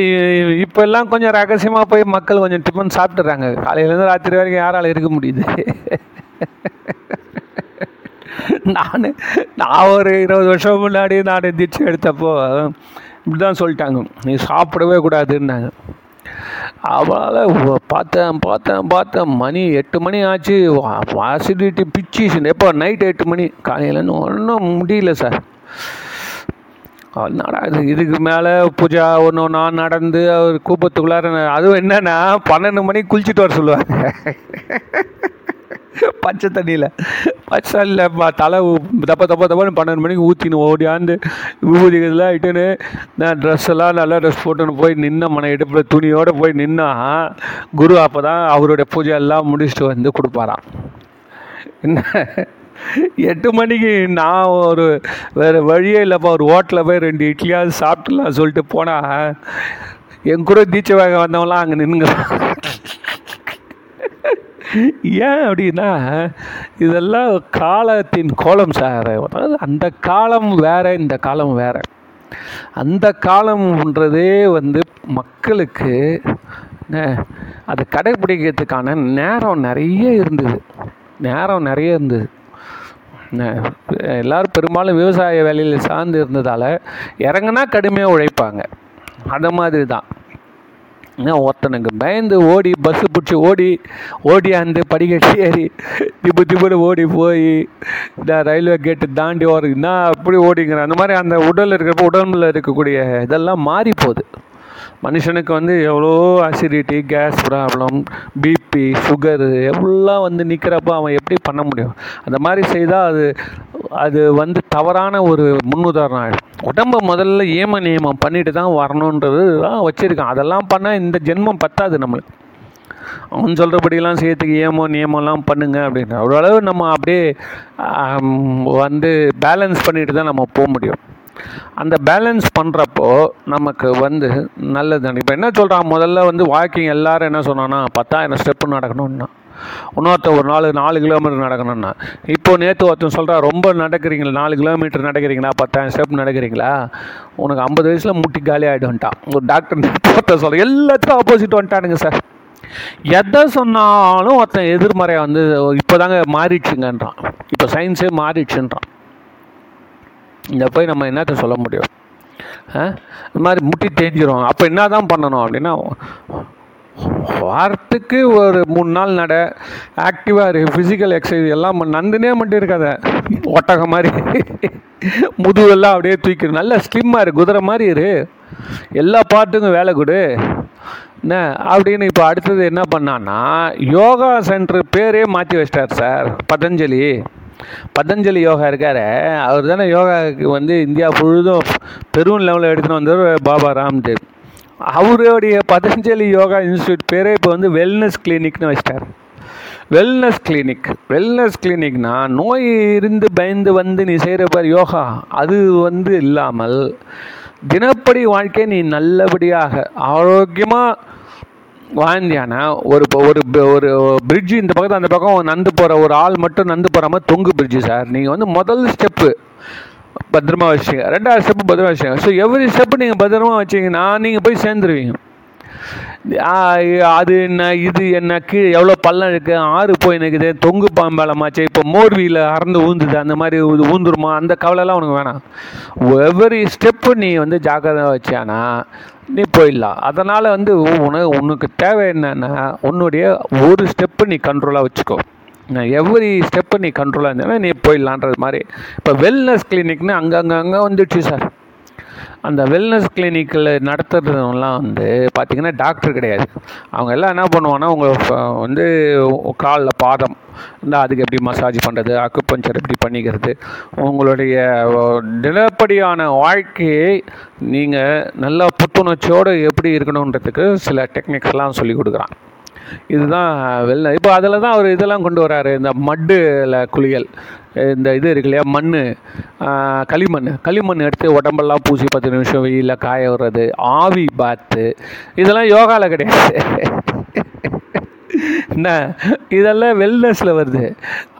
இப்போ எல்லாம் கொஞ்சம் ரகசியமாக போய் மக்கள் கொஞ்சம் டிஃபன் சாப்பிட்றாங்க காலையிலேருந்து ராத்திரி வரைக்கும் யாரால் இருக்க முடியுது? [laughs] நான் நான் ஒரு இருபது வருஷம் முன்னாடி நான் தீட்சை எடுத்தப்போ இப்படி தான் சொல்லிட்டாங்க. நீ சாப்பிடவே கூடாதுன்னாங்க. அவளால் பார்த்தேன் பார்த்தேன் பார்த்தேன். மணி எட்டு மணி ஆச்சு. அசிடிட்டி பிச்சு எப்போ நைட் எட்டு மணி. காலையிலன்னு ஒன்றும் முடியல சார் என்னடா இது? இதுக்கு மேலே பூஜா ஒன்று ஒன்றா நடந்து அவர் கூப்பத்துக்குள்ளார அதுவும் என்னென்னா பன்னெண்டு மணிக்கு குளிச்சுட்டு வர சொல்லுவாங்க. பச்சை தண்ணியில். பச்சை தண்ணியில் தலை தப்ப தப்ப தப்பான்னு பன்னெண்டு மணிக்கு ஊற்றின்னு ஓடியாந்து விபூதி இதெல்லாம் ஆகிட்டுன்னு நான் ட்ரெஸ் எல்லாம் நல்லா ட்ரெஸ் போட்டுன்னு போய் நின்ன மன இடுப்பில் துணியோடு போய் நின்னா குரு அப்போ தான் அவருடைய பூஜை எல்லாம் முடிச்சுட்டு வந்து கொடுப்பாராம். என்ன? எட்டு மணிக்கு நான் ஒரு வேறு வழியே இல்லைப்பா ஒரு ஹோட்டலில் போய் ரெண்டு இட்லியாவது சாப்பிட்டுலாம் சொல்லிட்டு போனால் என் கூட தீட்சை வேக வந்தவங்களாம் அங்கே நின்னுங்க. ஏன் அப்படின்னா இதெல்லாம் காலத்தின் கோலம் சார். அதாவது அந்த காலம் வேற இந்த காலம் வேற. அந்த காலம்ன்றதே வந்து மக்களுக்கு அது கடைப்பிடிக்கிறதுக்கான நேரம் நிறைய இருந்தது. நேரம் நிறைய இருந்தது. எல்லோரும் பெரும்பாலும் விவசாய வேலையில் சார்ந்து இருந்ததால் இறங்குனா கடுமையாக உழைப்பாங்க. அந்த மாதிரி தான். ஒருத்தனுக்கு பயந்து ஓடி பஸ்ஸு பிடிச்சி ஓடி ஓடியாந்து படிக்கட்டு ஏறி திப்பு திப்புன்னு ஓடி போய் இந்த ரயில்வே கேட்டு தாண்டி ஓடுறதுன்னா அப்படி ஓடிங்கிறேன் அந்த மாதிரி அந்த உடலில் இருக்கிறப்ப உடம்புல இருக்கக்கூடிய இதெல்லாம் மாறி போகுது மனுஷனுக்கு வந்து எவ்வளோ acidity gas problem BP sugar எவ்வளோ வந்து நிற்கிறப்ப அவன் எப்படி பண்ண முடியும்? அந்த மாதிரி செய்தால் அது அது வந்து தவறான ஒரு முன்னுதாரணம் ஆகிடும் உடம்பை முதல்ல ஏம நியமம் பண்ணிட்டு தான் வரணுன்றது தான் வச்சுருக்கான். அதெல்லாம் பண்ணால் இந்த ஜென்மம் பத்தாது நம்மளுக்கு. அவன் சொல்கிறபடியெல்லாம் செய்யறதுக்கு ஏமோ நியமம்லாம் பண்ணுங்க அப்படின்னு. அவ்வளோ நம்ம அப்படியே வந்து பேலன்ஸ் பண்ணிட்டு தான் நம்ம போக முடியும். அந்த பேலன்ஸ் பண்ணுறப்போ நமக்கு வந்து நல்லது இப்போ என்ன சொல்கிறான் முதல்ல வந்து வாக்கிங் எல்லோரும் என்ன சொன்னான்னா பத்தாயிரம் ஸ்டெப்பு நடக்கணும்னா. இன்னொருத்த ஒரு நாலு நாலு கிலோமீட்டர் நடக்கணும்னா. இப்போ நேற்று ஒருத்தன் சொல்கிறா ரொம்ப நடக்கிறீங்களா? நாலு கிலோமீட்டர் நடக்கிறீங்களா? பத்தாயிரம் ஸ்டெப் நடக்கிறீங்களா? உனக்கு ஐம்பது வயசில் முட்டி காலி ஆகிடும்ட்டான் ஒரு டாக்டர் ஒருத்தன் சொல்கிற எல்லாத்துக்கும் ஆப்போசிட் வந்துட்டானுங்க சார் எதை சொன்னாலும் ஒருத்தன் எதிர்மறையாக வந்து இப்போ தாங்க மாறிடுச்சுங்கன்றான். இப்போ சயின்ஸே மாறிடுச்சுன்றான். இங்கே போய் நம்ம என்னத்த சொல்ல முடியும்? இந்த மாதிரி முட்டி தேஞ்சிரும். அப்போ என்ன தான் பண்ணணும் அப்படின்னா வாரத்துக்கு ஒரு மூணு நாள் நட ஆக்டிவாக இருக்குது ஃபிசிக்கல் எக்ஸசைஸ் எல்லாம் நந்துனே மட்டும் இருக்காத. ஒட்டகம் மாதிரி. முதுவெல்லாம் அப்படியே தூக்கிடும் நல்லா ஸ்லிம்மாக இரு. குதிரை மாதிரி இரு. எல்லா பாட்டுக்கும் வேலை கொடு. என்ன? அப்படின்னு இப்போ அடுத்தது என்ன பண்ணான்னா யோகா சென்டர் பேரே மாற்றி வச்சிட்டார் சார் பதஞ்சலி. பதஞ்சலி யோகா இருக்கார். அவர் தானே யோகாவுக்கு வந்து இந்தியா முழுதும் பெரும் லெவலில் எடுத்துகிட்டு வந்தவர் பாபா ராம்தேவ். அவருடைய பதஞ்சலி யோகா இன்ஸ்டியூட் பேரே இப்போ வந்து வெல்னஸ் கிளினிக்னு வச்சிட்டார். வெல்னஸ் கிளினிக் வெல்னஸ் கிளினிக்னா நோய் இருந்து பயந்து வந்து நீ செய்கிற பார் யோகா. அது வந்து இல்லாமல் தினப்படி வாழ்க்கையை நீ நல்லபடியாக ஆரோக்கியமாக வாழ்ந்தியானா ஒரு ஒரு ஒரு பிரிட்ஜு இந்த பக்கத்தில் அந்த பக்கம் நந்து போகிற ஒரு ஆள் மட்டும் நந்து போகிற மாதிரி தொங்கு பிரிட்ஜு சார். நீங்கள் வந்து முதல் ஸ்டெப்பு பத்திரமா வச்சுங்க ரெண்டாவது ஸ்டெப்பு பத்திரமா வச்சுங்க ஸோ எவ்ரி ஸ்டெப்பு நீங்கள் பத்திரமா வச்சிங்கன்னா நீங்கள் போய் சேர்ந்துருவீங்க. அது என்ன இது என்ன கீழே எவ்வளோ பள்ளம் இருக்குது ஆறு போய் நிற்குது தொங்கு பாம்பாலமாச்சு. இப்போ மோர்வியில் அறந்து ஊந்துது. அந்த மாதிரி ஊந்துருமா? அந்த கவலைலாம் உனக்கு வேணாம். எவ்வரி ஸ்டெப்பு நீ வந்து ஜாக்கிரதை வச்சானா நீ போயிடலாம். அதனால் வந்து உனக்கு உனக்கு தேவை என்னென்னா உன்னுடைய ஒரு ஸ்டெப்பு நீ கண்ட்ரோலாக வச்சுக்கோ. எவ்ரி ஸ்டெப்பு நீ கண்ட்ரோலாக இருந்தாலும் நீ போயிடலான்றது மாதிரி. இப்போ வெல்னஸ் கிளினிக்னு அங்கங்கே அங்கே வந்துடுச்சு சார் அந்த வெல்னஸ் கிளினிக்கில் நடத்துறதுலாம் வந்து பார்த்திங்கன்னா டாக்டர் கிடையாது. அவங்க எல்லாம் என்ன பண்ணுவாங்கன்னா உங்கள் வந்து காலில் பாதம் இந்த அதுக்கு எப்படி மசாஜ் பண்ணுறது அக்குப்பஞ்சர் எப்படி பண்ணிக்கிறது உங்களுடைய தினப்படியான வாழ்க்கையை நீங்கள் நல்லா புத்துணர்ச்சியோடு எப்படி இருக்கணுன்றதுக்கு சில டெக்னிக்ஸ்லாம் சொல்லி கொடுக்குறான். இதுதான் வெள்ள இப்போ அதில் தான் அவர் இதெல்லாம் கொண்டு வராரு இந்த மட்டில் குளியல். இந்த இது இருக்கு இல்லையா மண் களிமண். களிமண் எடுத்து உடம்பெல்லாம் பூசி பத்து நிமிஷம் வெயிலில் காய விடுறது ஆவி பாத்து இதெல்லாம் யோகாவில் கிடையாது. என்ன? இதெல்லாம் வெல்னஸில் வருது.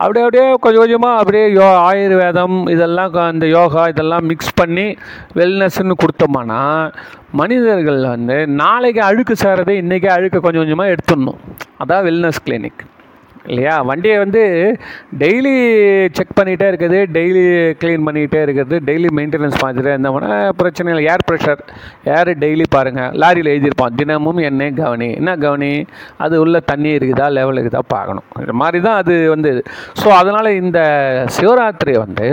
அப்படியே அப்படியே கொஞ்சம் கொஞ்சமாக அப்படியே யோ ஆயுர்வேதம் இதெல்லாம் அந்த யோகா இதெல்லாம் மிக்ஸ் பண்ணி வெல்னஸ்ன்னு கொடுத்தோம்னா மனிதர்கள் வந்து நாளைக்கு அழுக்கு சேரதை இன்றைக்கே அழுக்க கொஞ்சம் கொஞ்சமாக எடுத்துடணும். அதான் வெல்னஸ் கிளினிக் இல்லையா? வண்டியை வந்து டெய்லி செக் பண்ணிகிட்டே இருக்குது டெய்லி க்ளீன் பண்ணிகிட்டே இருக்கிறது டெய்லி மெயின்டெனன்ஸ் பார்த்துட்டே இருந்தோம்னா பிரச்சனை இல்லை. ஏர் ப்ரெஷர் ஏர் டெய்லி பாருங்கள் லாரியில் எழுதியிருப்பான் தினமும் என்ன கவனி. என்ன கவனி? அது உள்ள தண்ணி இருக்குதா லெவல் இருக்குதா பார்க்கணும். இது மாதிரி தான் அது வந்து. ஸோ அதனால் இந்த சிவராத்திரி வந்து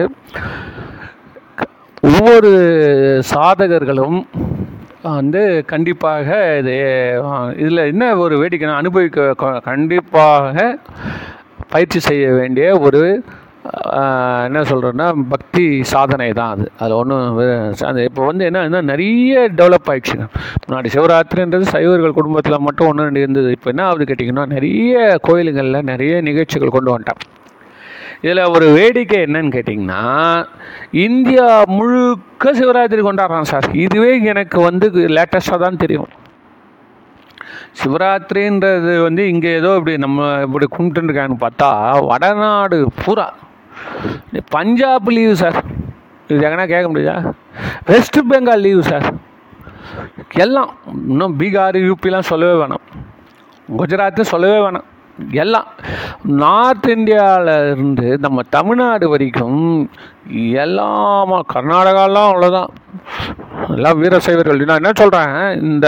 ஒவ்வொரு சாதகர்களும் வந்து கண்டிப்பாக இது இதில் என்ன ஒரு வேடிக்கை அனுபவிக்க கண்டிப்பாக பயிற்சி செய்ய வேண்டிய ஒரு என்ன சொல்கிறேன்னா பக்தி சாதனை தான் அது. அது ஒன்றும் அது இப்போ வந்து என்ன நிறைய டெவலப் ஆகிடுச்சுங்க முன்னாடி சிவராத்திரின்றது சைவர்கள் குடும்பத்தில் மட்டும் ஒன்று ரெண்டு இருந்தது. இப்போ என்ன ஆகுது கேட்டிங்கன்னா நிறைய கோயிலுங்களில் நிறைய நிகழ்ச்சிகள் கொண்டு வந்துட்டான் இதில் ஒரு வேடிக்கை என்னன்னு கேட்டிங்கன்னா இந்தியா முழுக்க சிவராத்திரி கொண்டாடுறான் சார். இதுவே எனக்கு வந்து லேட்டஸ்ட்டாக தான் தெரியும். சிவராத்திரின்றது வந்து இங்கே ஏதோ இப்படி நம்ம இப்படி கும்பிட்டுருக்காங்கன்னு பார்த்தா வடநாடு பூரா. Punjab leave sir. இது எங்கன்னா கேட்க முடியுதா? West Bengal leave sir. எல்லாம் இன்னும் பீகார் யூபிலாம் சொல்லவே வேணாம். குஜராத்து சொல்லவே வேணாம். எல்லாம் நார்த் இந்தியாவிலேருந்து நம்ம தமிழ்நாடு வரைக்கும் எல்லாமா கர்நாடகாலாம் அவ்வளோதான் எல்லாம் வீரசைவர்கள் நான் என்ன சொல்கிறேன் இந்த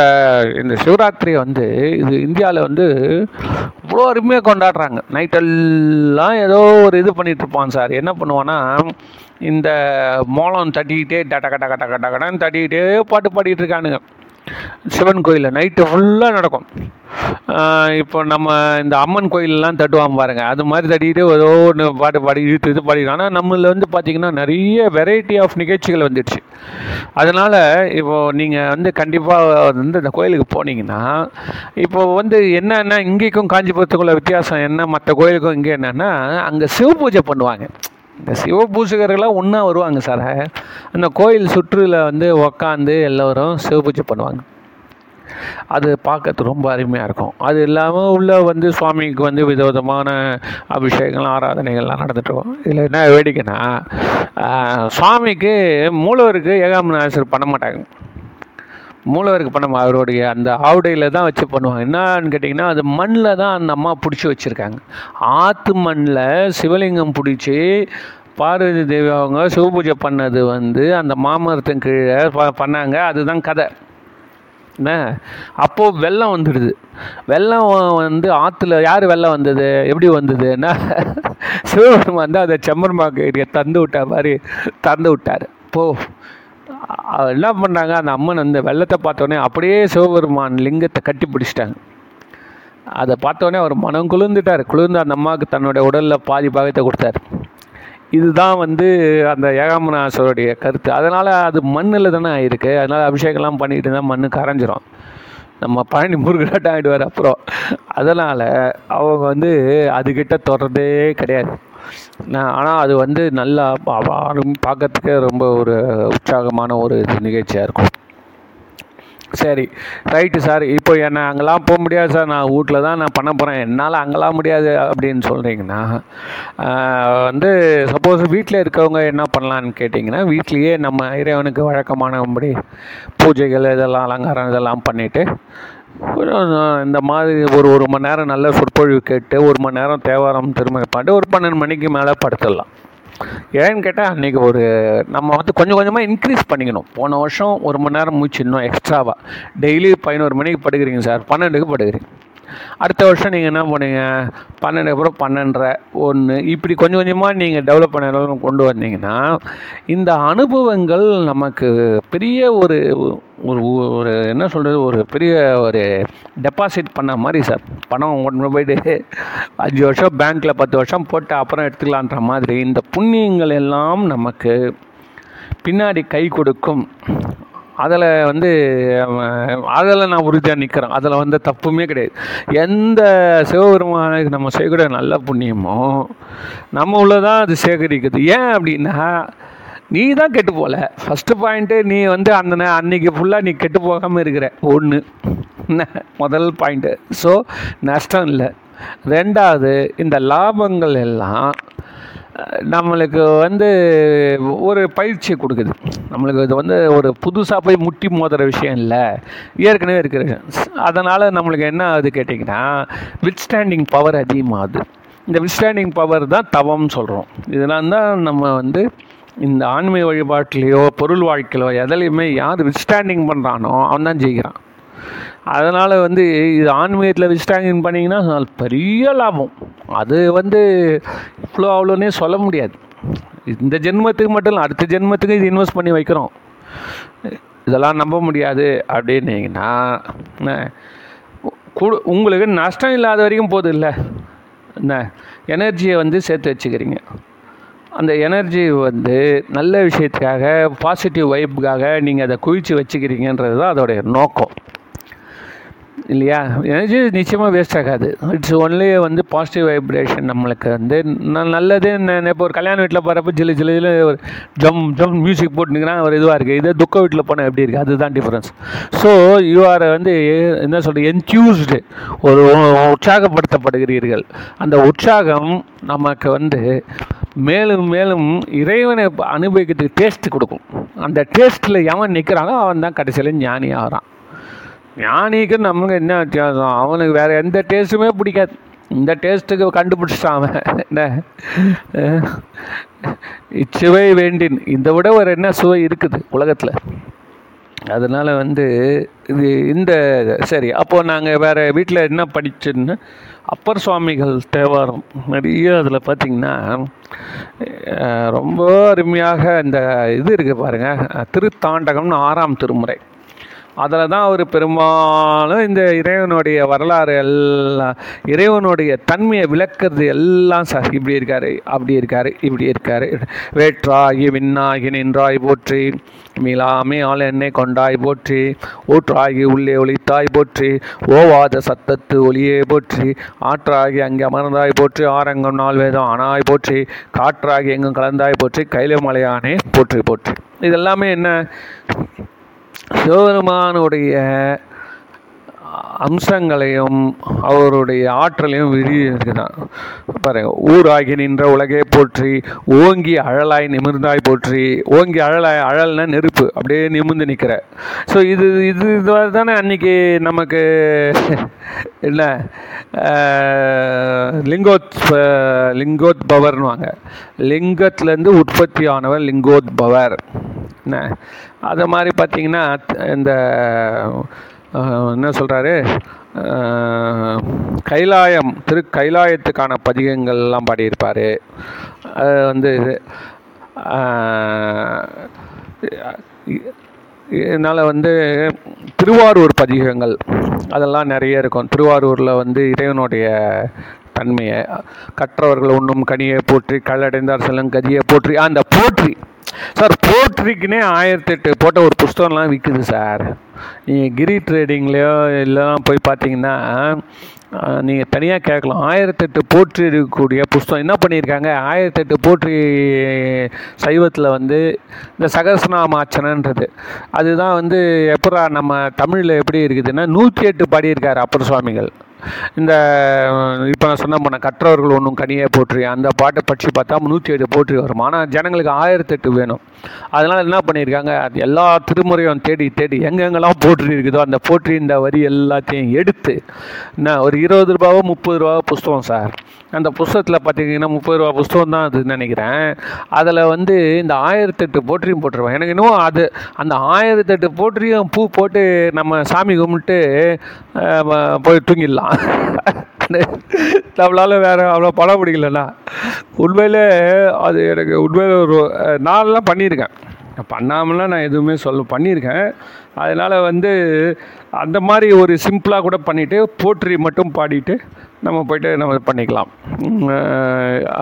இந்த சிவராத்திரியை வந்து இது இந்தியாவில் வந்து இவ்வளோ அருமையாக கொண்டாடுறாங்க. நைட்டெல்லாம் ஏதோ ஒரு இது பண்ணிகிட்ருப்பான் சார். என்ன பண்ணுவான்னா இந்த மோளம் தட்டிக்கிட்டே டட கட கட கட கடன்னு தட்டிக்கிட்டே பாட்டு பாடிட்டு இருக்கானுங்க. சிவன் கோயிலில் நைட்டு ஃபுல்லாக நடக்கும். இப்போ நம்ம இந்த அம்மன் கோயிலெலாம் தட்டுவாங்க பாருங்கள் அது மாதிரி தட்டிக்கிட்டு ஏதோ ஒன்று பாட்டு பாடி இழுத்து இது பாடி ஆனால் நம்மளில் வந்து பார்த்திங்கன்னா நிறைய வெரைட்டி ஆஃப் நிகழ்ச்சிகள் வந்துடுச்சு. அதனால் இப்போது நீங்கள் வந்து கண்டிப்பாக வந்து இந்த கோயிலுக்கு போனீங்கன்னா இப்போ வந்து என்னென்னா இங்கேக்கும் காஞ்சிபுரத்துக்குள்ள வித்தியாசம் என்ன மற்ற கோயிலுக்கும் இங்கே என்னென்னா அங்கே சிவ பூஜை பண்ணுவாங்க. இந்த சிவபூசகர்கள்லாம் ஒன்றா வருவாங்க சார். அந்த கோயில் சுற்றுல வந்து உக்காந்து எல்லோரும் சிவ பூஜை பண்ணுவாங்க. அது பார்க்கறதுக்கு ரொம்ப அருமையாக இருக்கும். அது இல்லாமல் உள்ள வந்து சுவாமிக்கு வந்து விதவிதமான அபிஷேகங்கள் ஆராதனைகள்லாம் நடந்துட்டு இதில் என்ன வேடிக்கைன்னா சுவாமிக்கு மூலவருக்கு ஏகாமநாசர் பண்ண மாட்டாங்க. மூலவருக்கு பண்ண அவருடைய அந்த ஆவுடையில் தான் வச்சு பண்ணுவாங்க. என்னன்னு கேட்டிங்கன்னா அது மண்ணில் தான் அந்த அம்மா பிடிச்சி வச்சுருக்காங்க. ஆற்று மண்ணில் சிவலிங்கம் பிடிச்சி பார்வதி தேவி அவங்க சிவபூஜை பண்ணது வந்து அந்த மாமரத்தின் கீழே ப- பண்ணாங்க. அதுதான் கதை. என்ன? அப்போது வெள்ளம் வந்துடுது. வெள்ளம் வந்து ஆற்றுல யார் வெள்ளம் வந்தது? எப்படி வந்ததுன்னா சிவபெருமான் வந்து அதை செம்மர்மாக்கு தந்து விட்டா மாதிரி தந்து விட்டார். போ. என்ன பண்ணாங்க. அந்த அம்மன் அந்த வெள்ளத்தை பார்த்தோன்னே அப்படியே சிவபெருமான் லிங்கத்தை கட்டி பிடிச்சிட்டாங்க. அதை பார்த்தோன்னே அவர் மனம் குளிர்ந்துட்டார். குளிர்ந்து அந்த அம்மாவுக்கு தன்னுடைய உடலில் பாதி பாகத்தை கொடுத்தாரு. இதுதான் வந்து அந்த ஏகாமநாசருடைய கருத்து. அதனால் அது மண்ணில் தானே ஆயிருக்கு. அதனால் அபிஷேகம்லாம் பண்ணிக்கிட்டு இருந்தால் மண்ணு கரைஞ்சிரும். நம்ம பழனி முருகனாட்டம் ஆகிடுவார் அப்புறம். அதனால் அவங்க வந்து அதுக்கிட்ட தொடர்றதே கிடையாது. நான் ஆனால் அது வந்து நல்லா பார்க்கறதுக்கே ரொம்ப ஒரு உற்சாகமான ஒரு நிகழ்ச்சியாக இருக்கும். சரி ரைட்டு சார். இப்போ என்ன அங்கெல்லாம் போக முடியாது சார். நான் வீட்டில் தான் நான் பண்ண போகிறேன் என்னால் அங்கெல்லாம் முடியாது அப்படின்னு சொல்கிறீங்கன்னா வந்து சப்போஸ் வீட்டில் இருக்கவங்க என்ன பண்ணலான்னு கேட்டிங்கன்னா வீட்லேயே நம்ம இறைவனுக்கு வழக்கமானபடி பூஜைகள் இதெல்லாம் அலங்காரம் இதெல்லாம் பண்ணிவிட்டு இந்த மாதிரி ஒரு ஒரு மணி நேரம் நல்ல சொற்பொழிவு கேட்டு ஒரு மணி நேரம் தேவாரம் திரும்ப பாட்டு ஒரு பன்னெண்டு மணிக்கு மேலே படுத்துடலாம். ஏன்னு கேட்டால் அன்றைக்கி ஒரு நம்ம வந்து கொஞ்சம் கொஞ்சமாக இன்க்ரீஸ் பண்ணிக்கணும். போன வருஷம் ஒரு மணி நேரம் மூச்சு இன்னும் எக்ஸ்ட்ராவாக டெய்லி பதினோரு மணிக்கு படுக்கிறீங்க சார். பன்னெண்டுக்கு படுக்கிறீங்க. அடுத்த வருஷம் நீங்கள் என்ன பண்ணுங்க? பன்னெண்டு அப்புறம் பன்னெண்டரை ஒன்று இப்படி கொஞ்சம் கொஞ்சமாக நீங்கள் டெவலப் பண்ண கொண்டு வந்தீங்கன்னா இந்த அனுபவங்கள் நமக்கு பெரிய ஒரு ஒரு ஒரு என்ன சொல்கிறது ஒரு பெரிய ஒரு டெபாசிட் பண்ண மாதிரி சார் பணம் ஒன்று போயிட்டு அஞ்சு வருஷம் பேங்க்கில் பத்து வருஷம் போட்டு அப்புறம் எடுத்துக்கலான்ற மாதிரி இந்த புண்ணியங்கள் எல்லாம் நமக்கு பின்னாடி கை கொடுக்கும். அதில் வந்து அதில் நான் உறுதியாக நிற்கிறேன் அதில் வந்து தப்புமே கிடையாது. எந்த சிவபெருமானுக்கு நம்ம செய்யக்கூடிய நல்ல புண்ணியமோ நம்ம உள்ளதான் அது சேகரிக்குது. ஏன் அப்படின்னா நீ தான் கெட்டு போகல ஃபஸ்ட்டு பாயிண்ட்டு நீ வந்து அந்த அன்னைக்கு ஃபுல்லாக நீ கெட்டு போகாமல் இருக்கிற. ஒன்று என்ன முதல் பாயிண்ட்டு ஸோ நஷ்டம் இல்லை. ரெண்டாவது இந்த லாபங்கள் எல்லாம் நம்மளுக்கு வந்து ஒரு பயிற்சி கொடுக்குது. நம்மளுக்கு இது வந்து ஒரு புதுசாக போய் முட்டி மோதுற விஷயம் இல்லை. ஏற்கனவே இருக்கிற அதனால் நம்மளுக்கு என்ன ஆகுது கேட்டிங்கன்னா வித் ஸ்டாண்டிங் பவர் அதிகமாகுது. இந்த விஸ்டாண்டிங் பவர் தான் தவம்னு சொல்கிறோம் இதெல்லாம் தான் நம்ம வந்து இந்த ஆன்மீக வழிபாட்டிலையோ பொருள் வாழ்க்கையிலோ எதுலையுமே யார் விஸ்டாண்டிங் பண்ணுறானோ அவன் தான் ஜெயிக்கிறான். அதனால் வந்து இது ஆன்மீகத்தில் விஸ்டாண்டிங் பண்ணிங்கன்னா பெரிய லாபம். அது வந்து இவ்வளோ அவ்வளோனே சொல்ல முடியாது. இந்த ஜென்மத்துக்கு மட்டும் இல்லை அடுத்த ஜென்மத்துக்கு இது இன்வெஸ்ட் பண்ணி வைக்கிறோம். இதெல்லாம் நம்ப முடியாது அப்படின்னீங்கன்னா என்ன, உங்களுக்கு நஷ்டம் இல்லாத வரைக்கும் போதும் இல்லை என்ன எனர்ஜியை வந்து சேர்த்து வச்சுக்கிறீங்க. அந்த எனர்ஜி வந்து நல்ல விஷயத்துக்காக பாசிட்டிவ் வைப்புக்காக நீங்கள் அதை குவிச்சு வச்சுக்கிறீங்கன்றது தான் அதோடைய நோக்கம். இல்லையா? எனர்ஜி நிச்சயமாக வேஸ்ட் ஆகாது. இட்ஸ் ஒன்லி வந்து பாசிட்டிவ் வைப்ரேஷன் நம்மளுக்கு வந்து நான் நல்லது நான் இப்போ ஒரு கல்யாண வீட்டில் போகிறப்ப ஜில்லு ஜில்லு ஒரு ஜம் ஜம் மியூசிக் போட்டுனுங்கன்னா ஒரு இதுவாக இருக்குது இதே துக்க வீட்டில் போனால் எப்படி இருக்குது அதுதான் டிஃப்ரென்ஸ் ஸோ யூ ஆர் வந்து என்ன சொல்கிறது என்க்யூஸ்டு ஒரு உற்சாகப்படுத்தப்படுகிறீர்கள். அந்த உற்சாகம் நமக்கு வந்து மேலும் மேலும் இறைவனை அனுபவிக்கிறதுக்கு டேஸ்ட் கொடுக்கும். அந்த டேஸ்ட்டில் எவன் நிற்கிறானோ அவன் தான் கடைசியில் ஞானி ஆகிறான் ஞானிக்கு நம்மளுக்கு என்ன வித்தியாசம்? அவனுக்கு வேறு எந்த டேஸ்ட்டுமே பிடிக்காது. இந்த டேஸ்ட்டுக்கு கண்டுபிடிச்சிட்டான் அவன். என்ன? இச்சுவை வேண்டின். இதை விட ஒரு என்ன சுவை இருக்குது உலகத்தில்? அதனால் வந்து இது இந்த சரி அப்போது நாங்கள் வேறு வீட்டில் என்ன படிச்சோன்னு அப்பர் சுவாமிகள் தேவாரம் நிறைய அதில் பார்த்தீங்கன்னா ரொம்ப அருமையாக இந்த இது இருக்குது பாருங்கள் திருத்தாண்டகம்னு ஆறாம் திருமுறை. அதில் தான் அவர் பெரும்பாலும் இந்த இறைவனுடைய வரலாறு எல்லாம் இறைவனுடைய தன்மையை விளக்குறது எல்லாம் சார். இப்படி இருக்காரு அப்படி இருக்காரு இப்படி இருக்காரு. வேற்றாகி விண்ணாகி நின்றாய் போற்றி மீளாமே ஆள் என்னை கொண்டாய் போற்றி ஊற்றாகி உள்ளே ஒளித்தாய் போற்றி ஓவாத சத்தத்து ஒளியே போற்றி ஆற்றாகி அங்கே அமர்ந்தாய் போற்றி ஆரங்கம் நாள் வேதம் ஆனாய் போற்றி காற்றாகி எங்கும் கலந்தாய் போற்றி கைல மலையானே போற்றி போற்றி. இதெல்லாமே என்ன? சிவபெருமானுடைய அம்சங்களையும் அவருடைய ஆற்றலையும் விரிவிருக்கிறான். பாருங்க ஊராகி நின்ற உலகே போற்றி ஓங்கி அழலாய் நிமிர்ந்தாய் போற்றி ஓங்கி அழலாய் அழல்னா நெருப்பு அப்படியே நிமிர்ந்து நிற்கிற ஸோ இது இது இது தானே அன்னைக்கு நமக்கு என்ன லிங்கோத் லிங்கோத்பவர்னுவாங்க லிங்கத்துலேருந்து உற்பத்தி ஆனவர் லிங்கோத்பவர். என்ன? அது மாதிரி பார்த்தீங்கன்னா இந்த என்ன சொல்கிறாரு கைலாயம் திரு கைலாயத்துக்கான பதிகங்கள்லாம் பாடியிருப்பார். அது வந்து இது இதனால் வந்து திருவாரூர் பதிகங்கள் அதெல்லாம் நிறைய இருக்கும். திருவாரூரில் வந்து இறைவனுடைய தன்மையை கற்றவர்கள் உண்ணும் கனியை போற்றி கல்லடைந்தார் செல்லும் கதியை போற்றி அந்த போற்றி சார் போற்றிக்குனே ஆயிரத்தெட்டு போட்ட ஒரு புஸ்தகம்லாம் விற்குது சார். நீங்கள் கிரி ட்ரேடிங்லேயோ எல்லாம் போய் பார்த்தீங்கன்னா நீங்கள் தனியாக கேட்கலாம். ஆயிரத்தெட்டு போற்றி இருக்கக்கூடிய புஸ்தகம். என்ன பண்ணியிருக்காங்க? ஆயிரத்தெட்டு போற்றி சைவத்தில் வந்து இந்த சகசநாமாச்சனன்றது அதுதான் வந்து எப்பரா நம்ம தமிழில் எப்படி இருக்குதுன்னா நூற்றி எட்டு பாடியிருக்கார் அப்பர் சுவாமிகள். இந்த இப்போ நான் சொன்ன பண்ண கற்றவர்கள் ஒன்றும் கனியே போற்றி அந்த பாட்டை படித்து பார்த்தா நூற்றி ஏழு போற்றி வரும் ஆனால் ஜனங்களுக்கு ஆயிரத்தெட்டு வேணும். அதனால் என்ன பண்ணியிருக்காங்க? அது எல்லா திருமுறையும் தேடி தேடி எங்கெங்கெல்லாம் போற்றி இருக்குதோ அந்த போற்றி இந்த வரி எல்லாத்தையும் எடுத்து என்ன ஒரு இருபது ரூபாவோ முப்பது ரூபாவோ புஸ்தகம் சார். அந்த புஸ்தகத்தில் பார்த்தீங்கன்னா முப்பது ரூபா புஸ்தகம் தான் அது நினைக்கிறேன். அதில் வந்து இந்த ஆயிரத்தெட்டு போற்றியும் போட்டுருவேன் எனக்கு இன்னும் அது அந்த ஆயிரத்தெட்டு போற்றியும் பூ போட்டு நம்ம சாமி கும்பிட்டு போய் தூங்கிடலாம். நம்மளால வேற அவ்வளோ படம் பிடிக்கலண்ணா. உண்மையிலே அது எனக்கு உண்மையில ஒரு நான்லாம் பண்ணியிருக்கேன். பண்ணாமலாம் நான் எதுவுமே சொல்ல பண்ணியிருக்கேன். அதனால் வந்து அந்த மாதிரி ஒரு சிம்பிளாக கூட பண்ணிவிட்டு போற்றி மட்டும் பாடிட்டு நம்ம போய்ட்டு நம்ம பண்ணிக்கலாம்.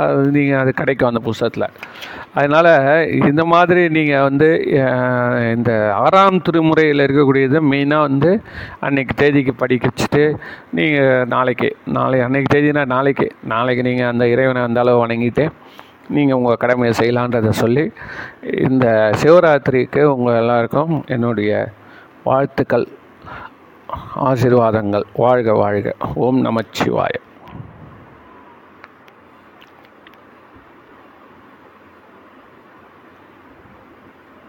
அது நீங்கள் அது கிடைக்கும் அந்த புஸ்தகத்தில் அதனால் இந்த மாதிரி நீங்கள் வந்து இந்த ஆறாம் திருமுறையில் இருக்கக்கூடியது மெயினாக வந்து அன்றைக்கி தேதிக்கு படிக்க வச்சுட்டு நீங்கள் நாளைக்கு நாளை அன்னைக்கு தேதினா நாளைக்கு நாளைக்கு நீங்கள் அந்த இறைவனை அந்த அளவு வணங்கிட்டு நீங்கள் உங்கள் கடமையை செய்யலான்றதை சொல்லி இந்த சிவராத்திரிக்கு உங்கள் எல்லாருக்கும் என்னுடைய வாழ்த்துக்கள். ஆசீர்வாதங்கள். வாழ்க வாழ்க. ஓம் நமச்சிவாயம்.